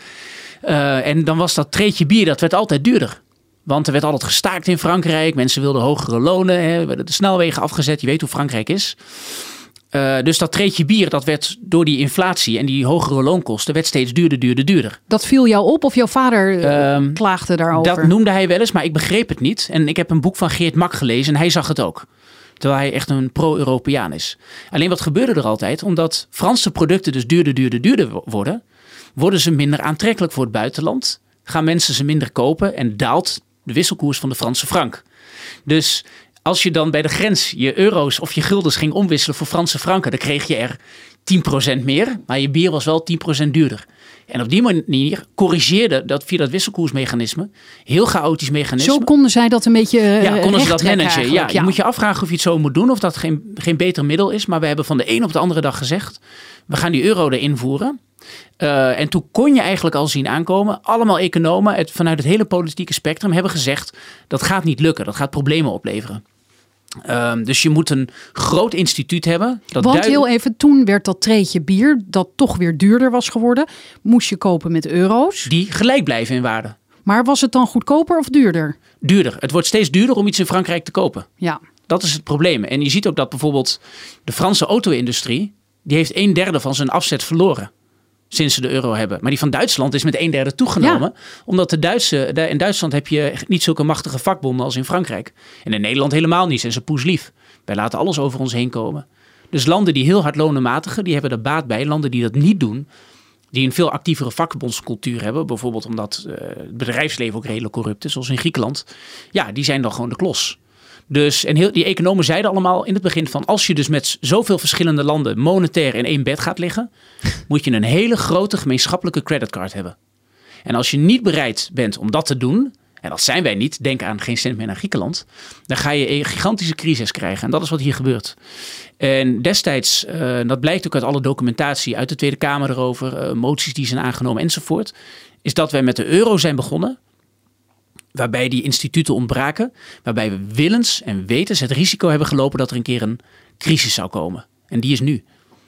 en dan was dat treetje bier, dat werd altijd duurder. Want er werd altijd gestaakt in Frankrijk. Mensen wilden hogere lonen. Hè, werden de snelwegen afgezet. Je weet hoe Frankrijk is. Uh, dus dat treetje bier, dat werd door die inflatie en die hogere loonkosten, werd steeds duurder, duurder, duurder. Dat viel jou op of jouw vader uh, klaagde daarover? Dat noemde hij wel eens, maar ik begreep het niet. En ik heb een boek van Geert Mak gelezen en hij zag het ook. Terwijl hij echt een pro-Europeaan is. Alleen wat gebeurde er altijd? Omdat Franse producten dus duurder, duurder, duurder worden, worden ze minder aantrekkelijk voor het buitenland. Gaan mensen ze minder kopen en daalt de wisselkoers van de Franse frank. Dus als je dan bij de grens je euro's of je guldens ging omwisselen voor Franse franken, dan kreeg je er 10% meer, maar je bier was wel 10% duurder. En op die manier corrigeerde dat via dat wisselkoersmechanisme, heel chaotisch mechanisme. Zo konden zij dat een beetje Ja, konden ze dat managen. Ja, je moet je afvragen of je het zo moet doen, of dat geen, geen beter middel is. Maar we hebben van de een op de andere dag gezegd, we gaan die euro erin voeren. Uh, en toen kon je eigenlijk al zien aankomen. Allemaal economen het, vanuit het hele politieke spectrum hebben gezegd: dat gaat niet lukken, dat gaat problemen opleveren. Um, dus je moet een groot instituut hebben. Dat Want heel even, toen werd dat treetje bier, dat toch weer duurder was geworden, moest je kopen met euro's. Die gelijk blijven in waarde. Maar was het dan goedkoper of duurder? Duurder. Het wordt steeds duurder om iets in Frankrijk te kopen. Ja. Dat is het probleem. En je ziet ook dat bijvoorbeeld de Franse auto-industrie, die heeft een derde van zijn afzet verloren sinds ze de euro hebben. Maar die van Duitsland is met een derde toegenomen. Omdat de Duitse, in Duitsland heb je niet zulke machtige vakbonden als in Frankrijk. En in Nederland helemaal niet. Zijn ze poeslief. Wij laten alles over ons heen komen. Dus landen die heel hard lonen matigen, die hebben er baat bij. Landen die dat niet doen, die een veel actievere vakbondscultuur hebben. Bijvoorbeeld omdat uh, het bedrijfsleven ook redelijk corrupt is, zoals in Griekenland. Ja, die zijn dan gewoon de klos. Dus, en heel, die economen zeiden allemaal in het begin van... als je dus met zoveel verschillende landen monetair in één bed gaat liggen... moet je een hele grote gemeenschappelijke creditcard hebben. En als je niet bereid bent om dat te doen... en dat zijn wij niet, denk aan geen cent meer naar Griekenland... dan ga je een gigantische crisis krijgen. En dat is wat hier gebeurt. En destijds, uh, dat blijkt ook uit alle documentatie... uit de Tweede Kamer erover, uh, moties die zijn aangenomen enzovoort... is dat wij met de euro zijn begonnen waarbij die instituten ontbraken, waarbij we willens en wetens het risico hebben gelopen dat er een keer een crisis zou komen. En die is nu.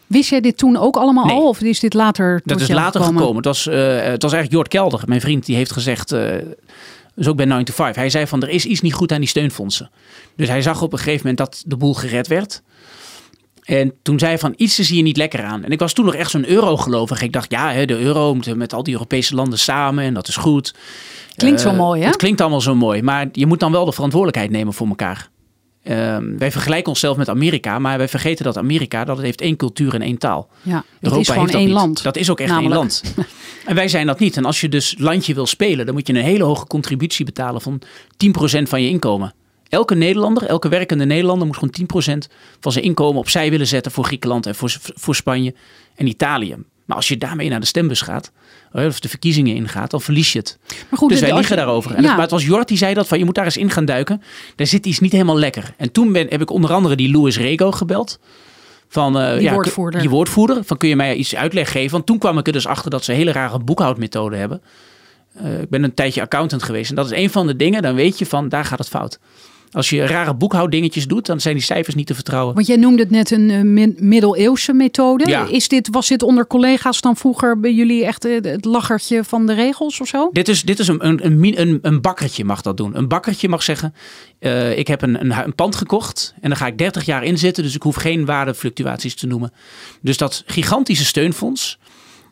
Wist jij dit toen ook allemaal al of is dit later Dat is later gekomen. Het, was, uh, het was eigenlijk Jort Kelder, mijn vriend, die heeft gezegd, uh, dus ook bij 9 to 5. Hij zei van er is iets niet goed aan die steunfondsen. Dus hij zag op een gegeven moment dat de boel gered werd. En toen zei hij van iets is hier niet lekker aan. En ik was toen nog echt zo'n euro-gelovig. Ik dacht, ja, de euro moet met al die Europese landen samen en dat is goed. Klinkt zo eh, mooi, hè? Het klinkt allemaal zo mooi, maar je moet dan wel de verantwoordelijkheid nemen voor elkaar. Uh, wij vergelijken onszelf met Amerika, maar wij vergeten dat Amerika dat het heeft één cultuur en één taal. Ja, het is gewoon één niet. land. Dat is ook echt één land. en wij zijn dat niet. En als je dus landje wil spelen, dan moet je een hele hoge contributie betalen van 10% van je inkomen. Elke Nederlander, elke werkende Nederlander moet gewoon 10% van zijn inkomen opzij willen zetten voor Griekenland en voor, voor Spanje en Italië. Maar als je daarmee naar de stembus gaat, of de verkiezingen ingaat, dan verlies je het. Maar goed, dus wij liggen daarover. En ja. het, maar het was Jort die zei dat van je moet daar eens in gaan duiken. Daar zit iets niet helemaal lekker. En toen ben, heb ik onder andere die Louis Rego gebeld. Van, uh, die, ja, woordvoerder. die woordvoerder. Van kun je mij iets uitleg geven? Want toen kwam ik er dus achter dat ze hele rare boekhoudmethode hebben. Uh, ik ben een tijdje accountant geweest. En dat is een van de dingen, dan weet je van daar gaat het fout. Als je rare boekhouddingetjes doet, dan zijn die cijfers niet te vertrouwen. Want jij noemde het net een uh, middeleeuwse methode. Ja. Is dit, was dit onder collega's dan vroeger bij jullie echt uh, het lachertje van de regels of zo? Dit is, dit is een, een, een, een bakkertje mag dat doen. Een bakkertje mag zeggen, uh, ik heb een, een, een pand gekocht en dan ga ik 30 jaar in zitten. Dus ik hoef geen waardefluctuaties te noemen. Dus dat gigantische steunfonds,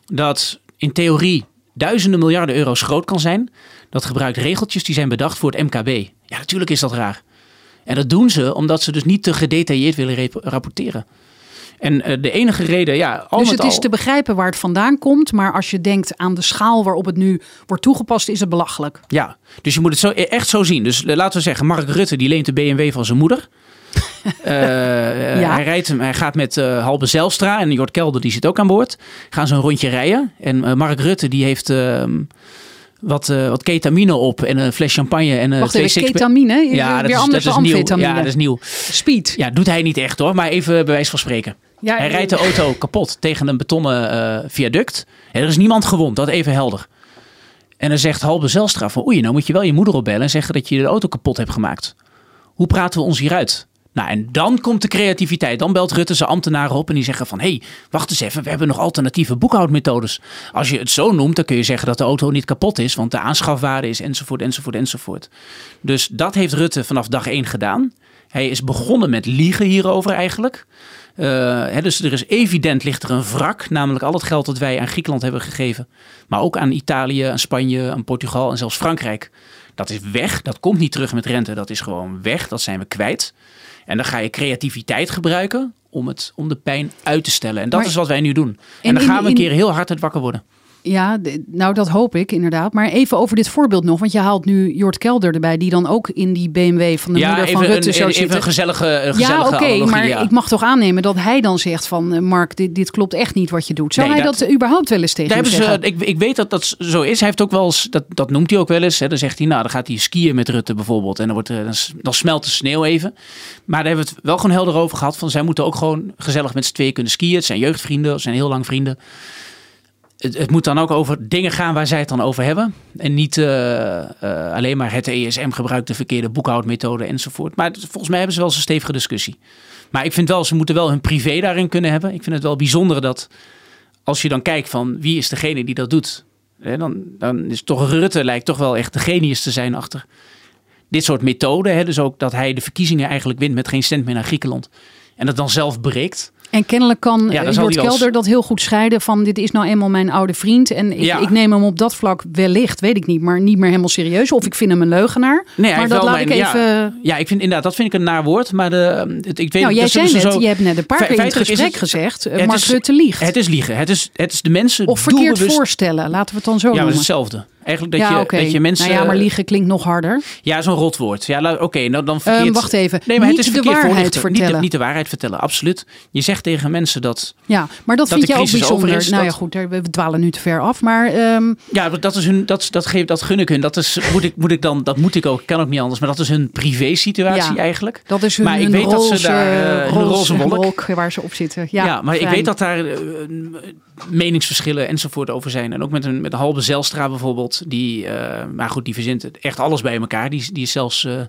dat in theorie duizenden miljarden euro's groot kan zijn. Dat gebruikt regeltjes die zijn bedacht voor het MKB. Ja, natuurlijk is dat raar. En dat doen ze omdat ze dus niet te gedetailleerd willen rapporteren. En uh, de enige reden, ja. Al dus het is te begrijpen waar het vandaan komt, maar als je denkt aan de schaal waarop het nu wordt toegepast, is het belachelijk. Ja, dus je moet het zo, e-, echt zo zien. Dus laten we zeggen, Mark Rutte die leent de BMW van zijn moeder. uh, ja. hij, rijdt, hij gaat met uh, Halbe Zelstra en Jort Kelder, die zit ook aan boord. Gaan ze een rondje rijden. En Mark Rutte die heeft ehm, wat, uh, wat ketamine op en een fles champagne en een Wacht twee even, ketamine? Ja, dat is, dat is nieuw. Ja, dat is nieuw. Speed. Ja, doet hij niet echt hoor, maar even bij wijze van spreken. Ja, hij rijdt de auto kapot tegen een betonnen uh, viaduct. En er is niemand gewond, dat even helder. En dan zegt Halbe Zelstra van oei, nou moet je wel je moeder opbellen en zeggen dat je de auto kapot hebt gemaakt. Hoe praten we ons hieruit? Nou, en dan komt de creativiteit. Dan belt Rutte zijn ambtenaren op en die zeggen van... hé, hey, wacht eens even, we hebben nog alternatieve boekhoudmethodes. Als je het zo noemt, dan kun je zeggen dat de auto niet kapot is... want de aanschafwaarde is enzovoort, enzovoort, enzovoort. Dus dat heeft Rutte vanaf dag één gedaan. Hij is begonnen met liegen hierover eigenlijk. Uh, hè, dus er is evident ligt er een wrak, namelijk al het geld dat wij aan Griekenland hebben gegeven, maar ook aan Italië, aan Spanje, aan Portugal en zelfs Frankrijk. Dat is weg, dat komt niet terug met rente, dat is gewoon weg, dat zijn we kwijt. En dan ga je creativiteit gebruiken om, het, om de pijn uit te stellen. En dat is wat wij nu doen. En, dan gaan we een keer heel hard het wakker worden. Ja, nou dat hoop ik inderdaad. Maar even over dit voorbeeld nog. Want je haalt nu Jort Kelder erbij. Die dan ook in die BMW van de ja, moeder van Rutte een, zou even een gezellige, een Ja, oké. maar ja. ik mag toch aannemen dat hij dan zegt van... Uh, Mark, dit, dit klopt echt niet wat je doet. Zou Nee, hij dat, dat- überhaupt wel eens tegen Daar ze, zeggen? ik, ik weet dat dat zo is. Hij heeft ook wel eens, dat, dat noemt hij ook wel eens. Hè. Dan zegt hij, nou, dan gaat hij skiën met Rutte bijvoorbeeld. En dan, wordt, er- dan, smelt de sneeuw even. Maar daar hebben we het wel gewoon helder over gehad. Van zij moeten ook gewoon gezellig met z'n tweeën kunnen skiën. Het zijn jeugdvrienden, het zijn heel lang vrienden. Het, moet dan ook over dingen gaan waar zij het dan over hebben. En niet eh, eh, alleen maar het ESM gebruikt de verkeerde boekhoudmethode enzovoort. Maar volgens mij hebben ze wel eens een stevige discussie. Maar ik vind wel, ze moeten wel hun privé daarin kunnen hebben. Ik vind het wel bijzonder dat als je dan kijkt van wie is degene die dat doet. Hè, dan, dan is toch Rutte lijkt toch wel echt de genius te zijn achter dit soort methoden. Dus ook dat hij de verkiezingen eigenlijk wint met geen cent meer naar Griekenland. En dat dan zelf breekt. En kennelijk kan Ja, ja, Jort als- Kelder dat heel goed scheiden van dit is nou eenmaal mijn oude vriend. En ik, Ja. ik neem hem op dat vlak wellicht, weet ik niet, maar niet meer helemaal serieus. Of ik vind hem een leugenaar. Nee, maar dat laat mijn- ik even... Ja, ja, ik vind inderdaad, dat vind ik een naar woord. Maar de, het, ik weet nou, jij zei net, zo- je hebt net een paar keer in het gesprek het- gezegd, eh, het Mark is- Rutte liegt. Het is liegen. Het is, het is de mensen of verkeerd doelbewust... voorstellen, laten we het dan zo Ja, maar het noemen. is hetzelfde. Eigenlijk dat, ja, je, dat je mensen... Nou ja, maar liegen klinkt nog harder. Ja, zo'n rotwoord. Ja, oké, nou dan verkeerd... Ehm, wacht even. Nee, maar Niet het is de waarheid voorlichten. Niet de, vertellen. niet de waarheid vertellen, absoluut. Je zegt tegen mensen dat... Ja, maar dat, Dat vind jij ook bijzonder. is, nou ja, goed, we dwalen nu te ver af. Maar ehm, Ja, dat is hun, dat, dat, geef, dat gun ik hun. Dat is, moet ik, moet ik dan, dat moet ik ook, kan ook niet anders. Maar dat is hun privé situatie Ja. eigenlijk. dat is hun, Maar ik weet dat ze daar, hun roze wolk- waar ze op zitten. Ja, Ja, maar ik weet dat daar eh, meningsverschillen enzovoort over zijn. En ook met een, met een halve Zelstra bijvoorbeeld. Die, eh, maar goed, die verzint echt alles bij elkaar. Die, is- die is zelfs, eh, eh,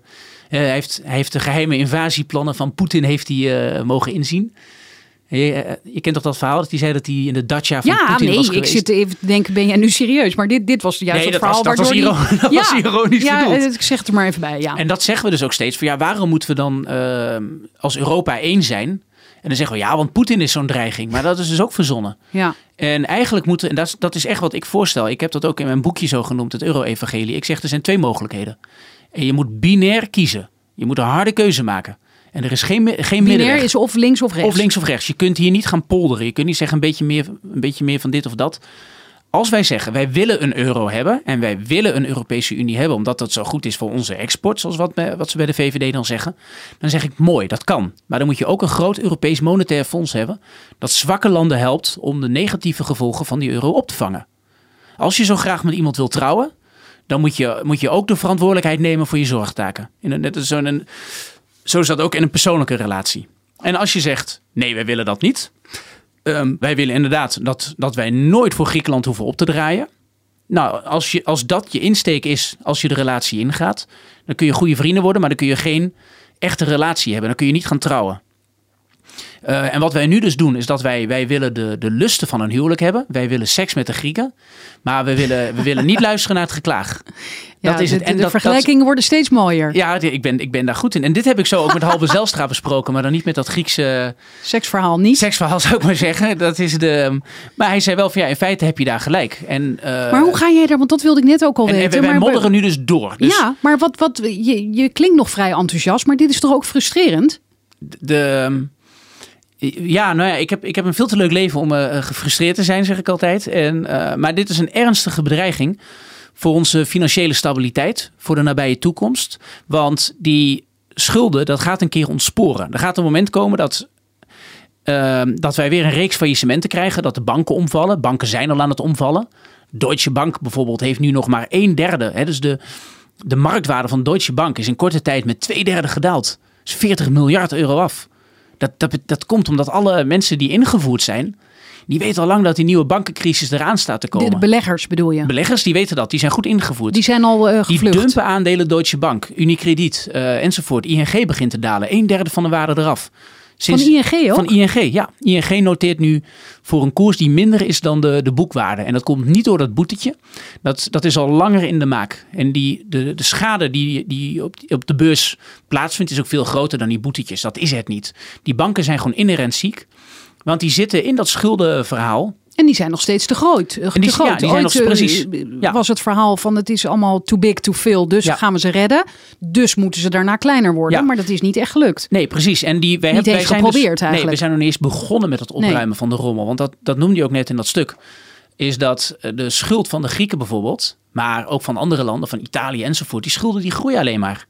hij, heeft, hij heeft de geheime invasieplannen van Poetin heeft hij, mogen inzien. Je, je kent toch dat verhaal dat hij zei dat hij in de dacha van Ja, Poetin nee, was ik geweest? zit even te denken, ben jij nu serieus? Maar dit, dit was juist Nee, was- verhaal dat was die- dat was ironisch ja, bedoeld. eh, ik zeg het er maar even bij, ja. En dat zeggen we dus ook steeds. Van, ja, waarom moeten we dan als Europa één zijn? En dan zeggen we ja, want Poetin is zo'n dreiging. Maar dat is dus ook verzonnen. ja. En eigenlijk moeten, en dat, is- dat is echt wat ik voorstel. Ik heb dat ook in mijn boekje zo genoemd, het Euro-evangelie. Ik zeg er zijn twee mogelijkheden. En je moet binair kiezen. Je moet een harde keuze maken. En er is geen, geen Binair middenweg. is of links of rechts. Of links of rechts. Je kunt hier niet gaan polderen. Je kunt niet zeggen een beetje meer, een beetje meer van dit of dat. Als wij zeggen wij willen een euro hebben en wij willen een Europese Unie hebben omdat dat zo goed is voor onze export, zoals wat, wat ze bij de VVD dan zeggen, dan zeg ik mooi, dat kan. Maar dan moet je ook een groot Europees monetair fonds hebben dat zwakke landen helpt om de negatieve gevolgen van die euro op te vangen. Als je zo graag met iemand wil trouwen, dan moet je, moet je ook de verantwoordelijkheid nemen voor je zorgtaken. In een, net zo'n een, zo is dat ook in een persoonlijke relatie. En als je zegt, nee, wij willen dat niet. Ehm, wij willen inderdaad dat, dat wij nooit voor Griekenland hoeven op te draaien. Nou, als, je, als dat je insteek is, als je de relatie ingaat, dan kun je goede vrienden worden, maar dan kun je geen echte relatie hebben. Dan kun je niet gaan trouwen. Eh, en wat wij nu dus doen, is dat wij, wij willen de, de lusten van een huwelijk hebben. Wij willen seks met de Grieken. Maar we willen, we willen niet luisteren naar het geklaag. Dat is de, het. En de dat- vergelijkingen worden steeds mooier. ja, ik ben, ik ben daar goed in. En dit heb ik zo ook met Halbe Zelstra besproken, maar dan niet met dat Griekse Seksverhaal niet. seksverhaal, zou ik maar zeggen. Dat is de, maar hij zei wel van ja, in feite heb je daar gelijk. En, eh, maar hoe ga jij daar, want dat wilde ik net ook al en, en weten. wij maar, modderen nu dus door. Dus Ja, maar wat, wat, je, je klinkt nog vrij enthousiast, maar dit is toch ook frustrerend? de, ja, nou ja, ik heb, ik heb een veel te leuk leven om eh, gefrustreerd te zijn, zeg ik altijd. En, eh, maar dit is een ernstige bedreiging voor onze financiële stabiliteit, voor de nabije toekomst. Want die schulden, dat gaat een keer ontsporen. Er gaat een moment komen dat, eh, dat wij weer een reeks faillissementen krijgen, dat de banken omvallen. Banken zijn al aan het omvallen. Deutsche Bank bijvoorbeeld heeft nu nog maar een derde. Hè, dus de, de marktwaarde van Deutsche Bank is in korte tijd met twee derde gedaald. Dus 40 miljard euro af. Dat, dat, dat komt omdat alle mensen die ingevoerd zijn, Die weten al lang dat die nieuwe bankencrisis eraan staat te komen. de beleggers bedoel je? Beleggers die weten dat, die zijn goed ingevoerd. Die zijn al Die gevlucht. dumpen aandelen Deutsche Bank, Unicredit eh, enzovoort. ING begint te dalen. Een derde van de waarde eraf. Van ING ook? Van ING, ja. ING noteert nu voor een koers die minder is dan de, de boekwaarde. En dat komt niet door dat boetetje. Dat, dat is al langer in de maak. En die, de, de schade die, die op, op de beurs plaatsvindt is ook veel groter dan die boetetjes. Dat is het niet. Die banken zijn gewoon inherent ziek. Want die zitten in dat schuldenverhaal. En die zijn nog steeds te groot. eh, En die- te groot. ja, die zijn nog- eh, precies. Ja. was het verhaal van het is allemaal too big to fail. Dus Ja. gaan we ze redden. Dus moeten ze daarna kleiner worden. Ja. Maar dat is niet echt gelukt. Nee, precies. En die, wij Niet hebben, wij zijn dus- geprobeerd Nee, eigenlijk. we zijn nog niet eens begonnen met het opruimen van de rommel. Want dat, dat noemde je ook net in dat stuk. Is dat eh, de schuld van de Grieken bijvoorbeeld, maar ook van andere landen, van Italië enzovoort, die schulden die groeien alleen maar.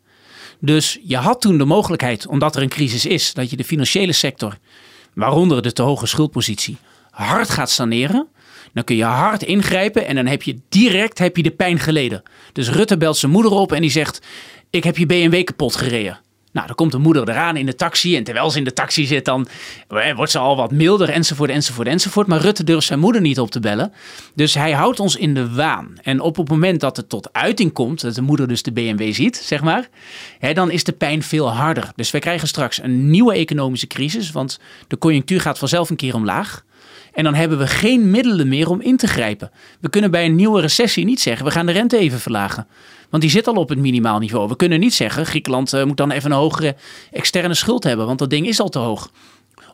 Dus je had toen de mogelijkheid, omdat er een crisis is, dat je de financiële sector, waaronder de te hoge schuldpositie, hard gaat saneren. Dan kun je hard ingrijpen en dan heb je direct heb je de pijn geleden. Dus Rutte belt zijn moeder op en die zegt: Ik heb je BMW kapot gereden. Nou, dan komt de moeder eraan in de taxi. En terwijl ze in de taxi zit, dan wordt ze al wat milder, enzovoort, enzovoort, enzovoort. Maar Rutte durft zijn moeder niet op te bellen. Dus hij houdt ons in de waan. En op het moment dat het tot uiting komt, dat de moeder dus de BMW ziet, zeg maar, hè, dan is de pijn veel harder. Dus wij krijgen straks een nieuwe economische crisis, want de conjunctuur gaat vanzelf een keer omlaag. En dan hebben we geen middelen meer om in te grijpen. We kunnen bij een nieuwe recessie niet zeggen, we gaan de rente even verlagen. Want die zit al op het minimaal niveau. We kunnen niet zeggen, Griekenland eh, moet dan even een hogere externe schuld hebben, want dat ding is al te hoog.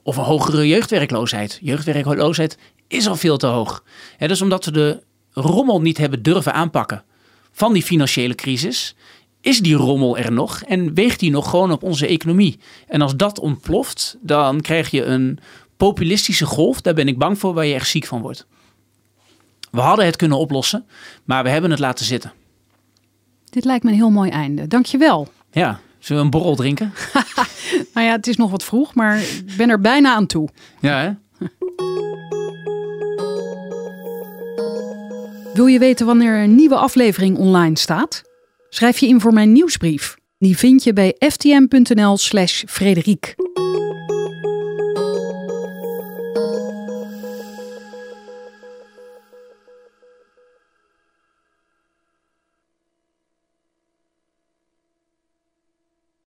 Of een hogere jeugdwerkloosheid. Jeugdwerkloosheid is al veel te hoog. Dus omdat we de rommel niet hebben durven aanpakken van die financiële crisis, is die rommel er nog en weegt die nog gewoon op onze economie. En als dat ontploft, dan krijg je een populistische golf. Daar ben ik bang voor, waar je echt ziek van wordt. We hadden het kunnen oplossen, maar we hebben het laten zitten. Dit lijkt me een heel mooi einde. Dankjewel. Ja, zullen we een borrel drinken? Nou ja, het is nog wat vroeg, maar ik ben er bijna aan toe. Ja, hè? Wil je weten wanneer een nieuwe aflevering online staat? Schrijf je in voor mijn nieuwsbrief. Die vind je bij ftm.nl slash Frederik.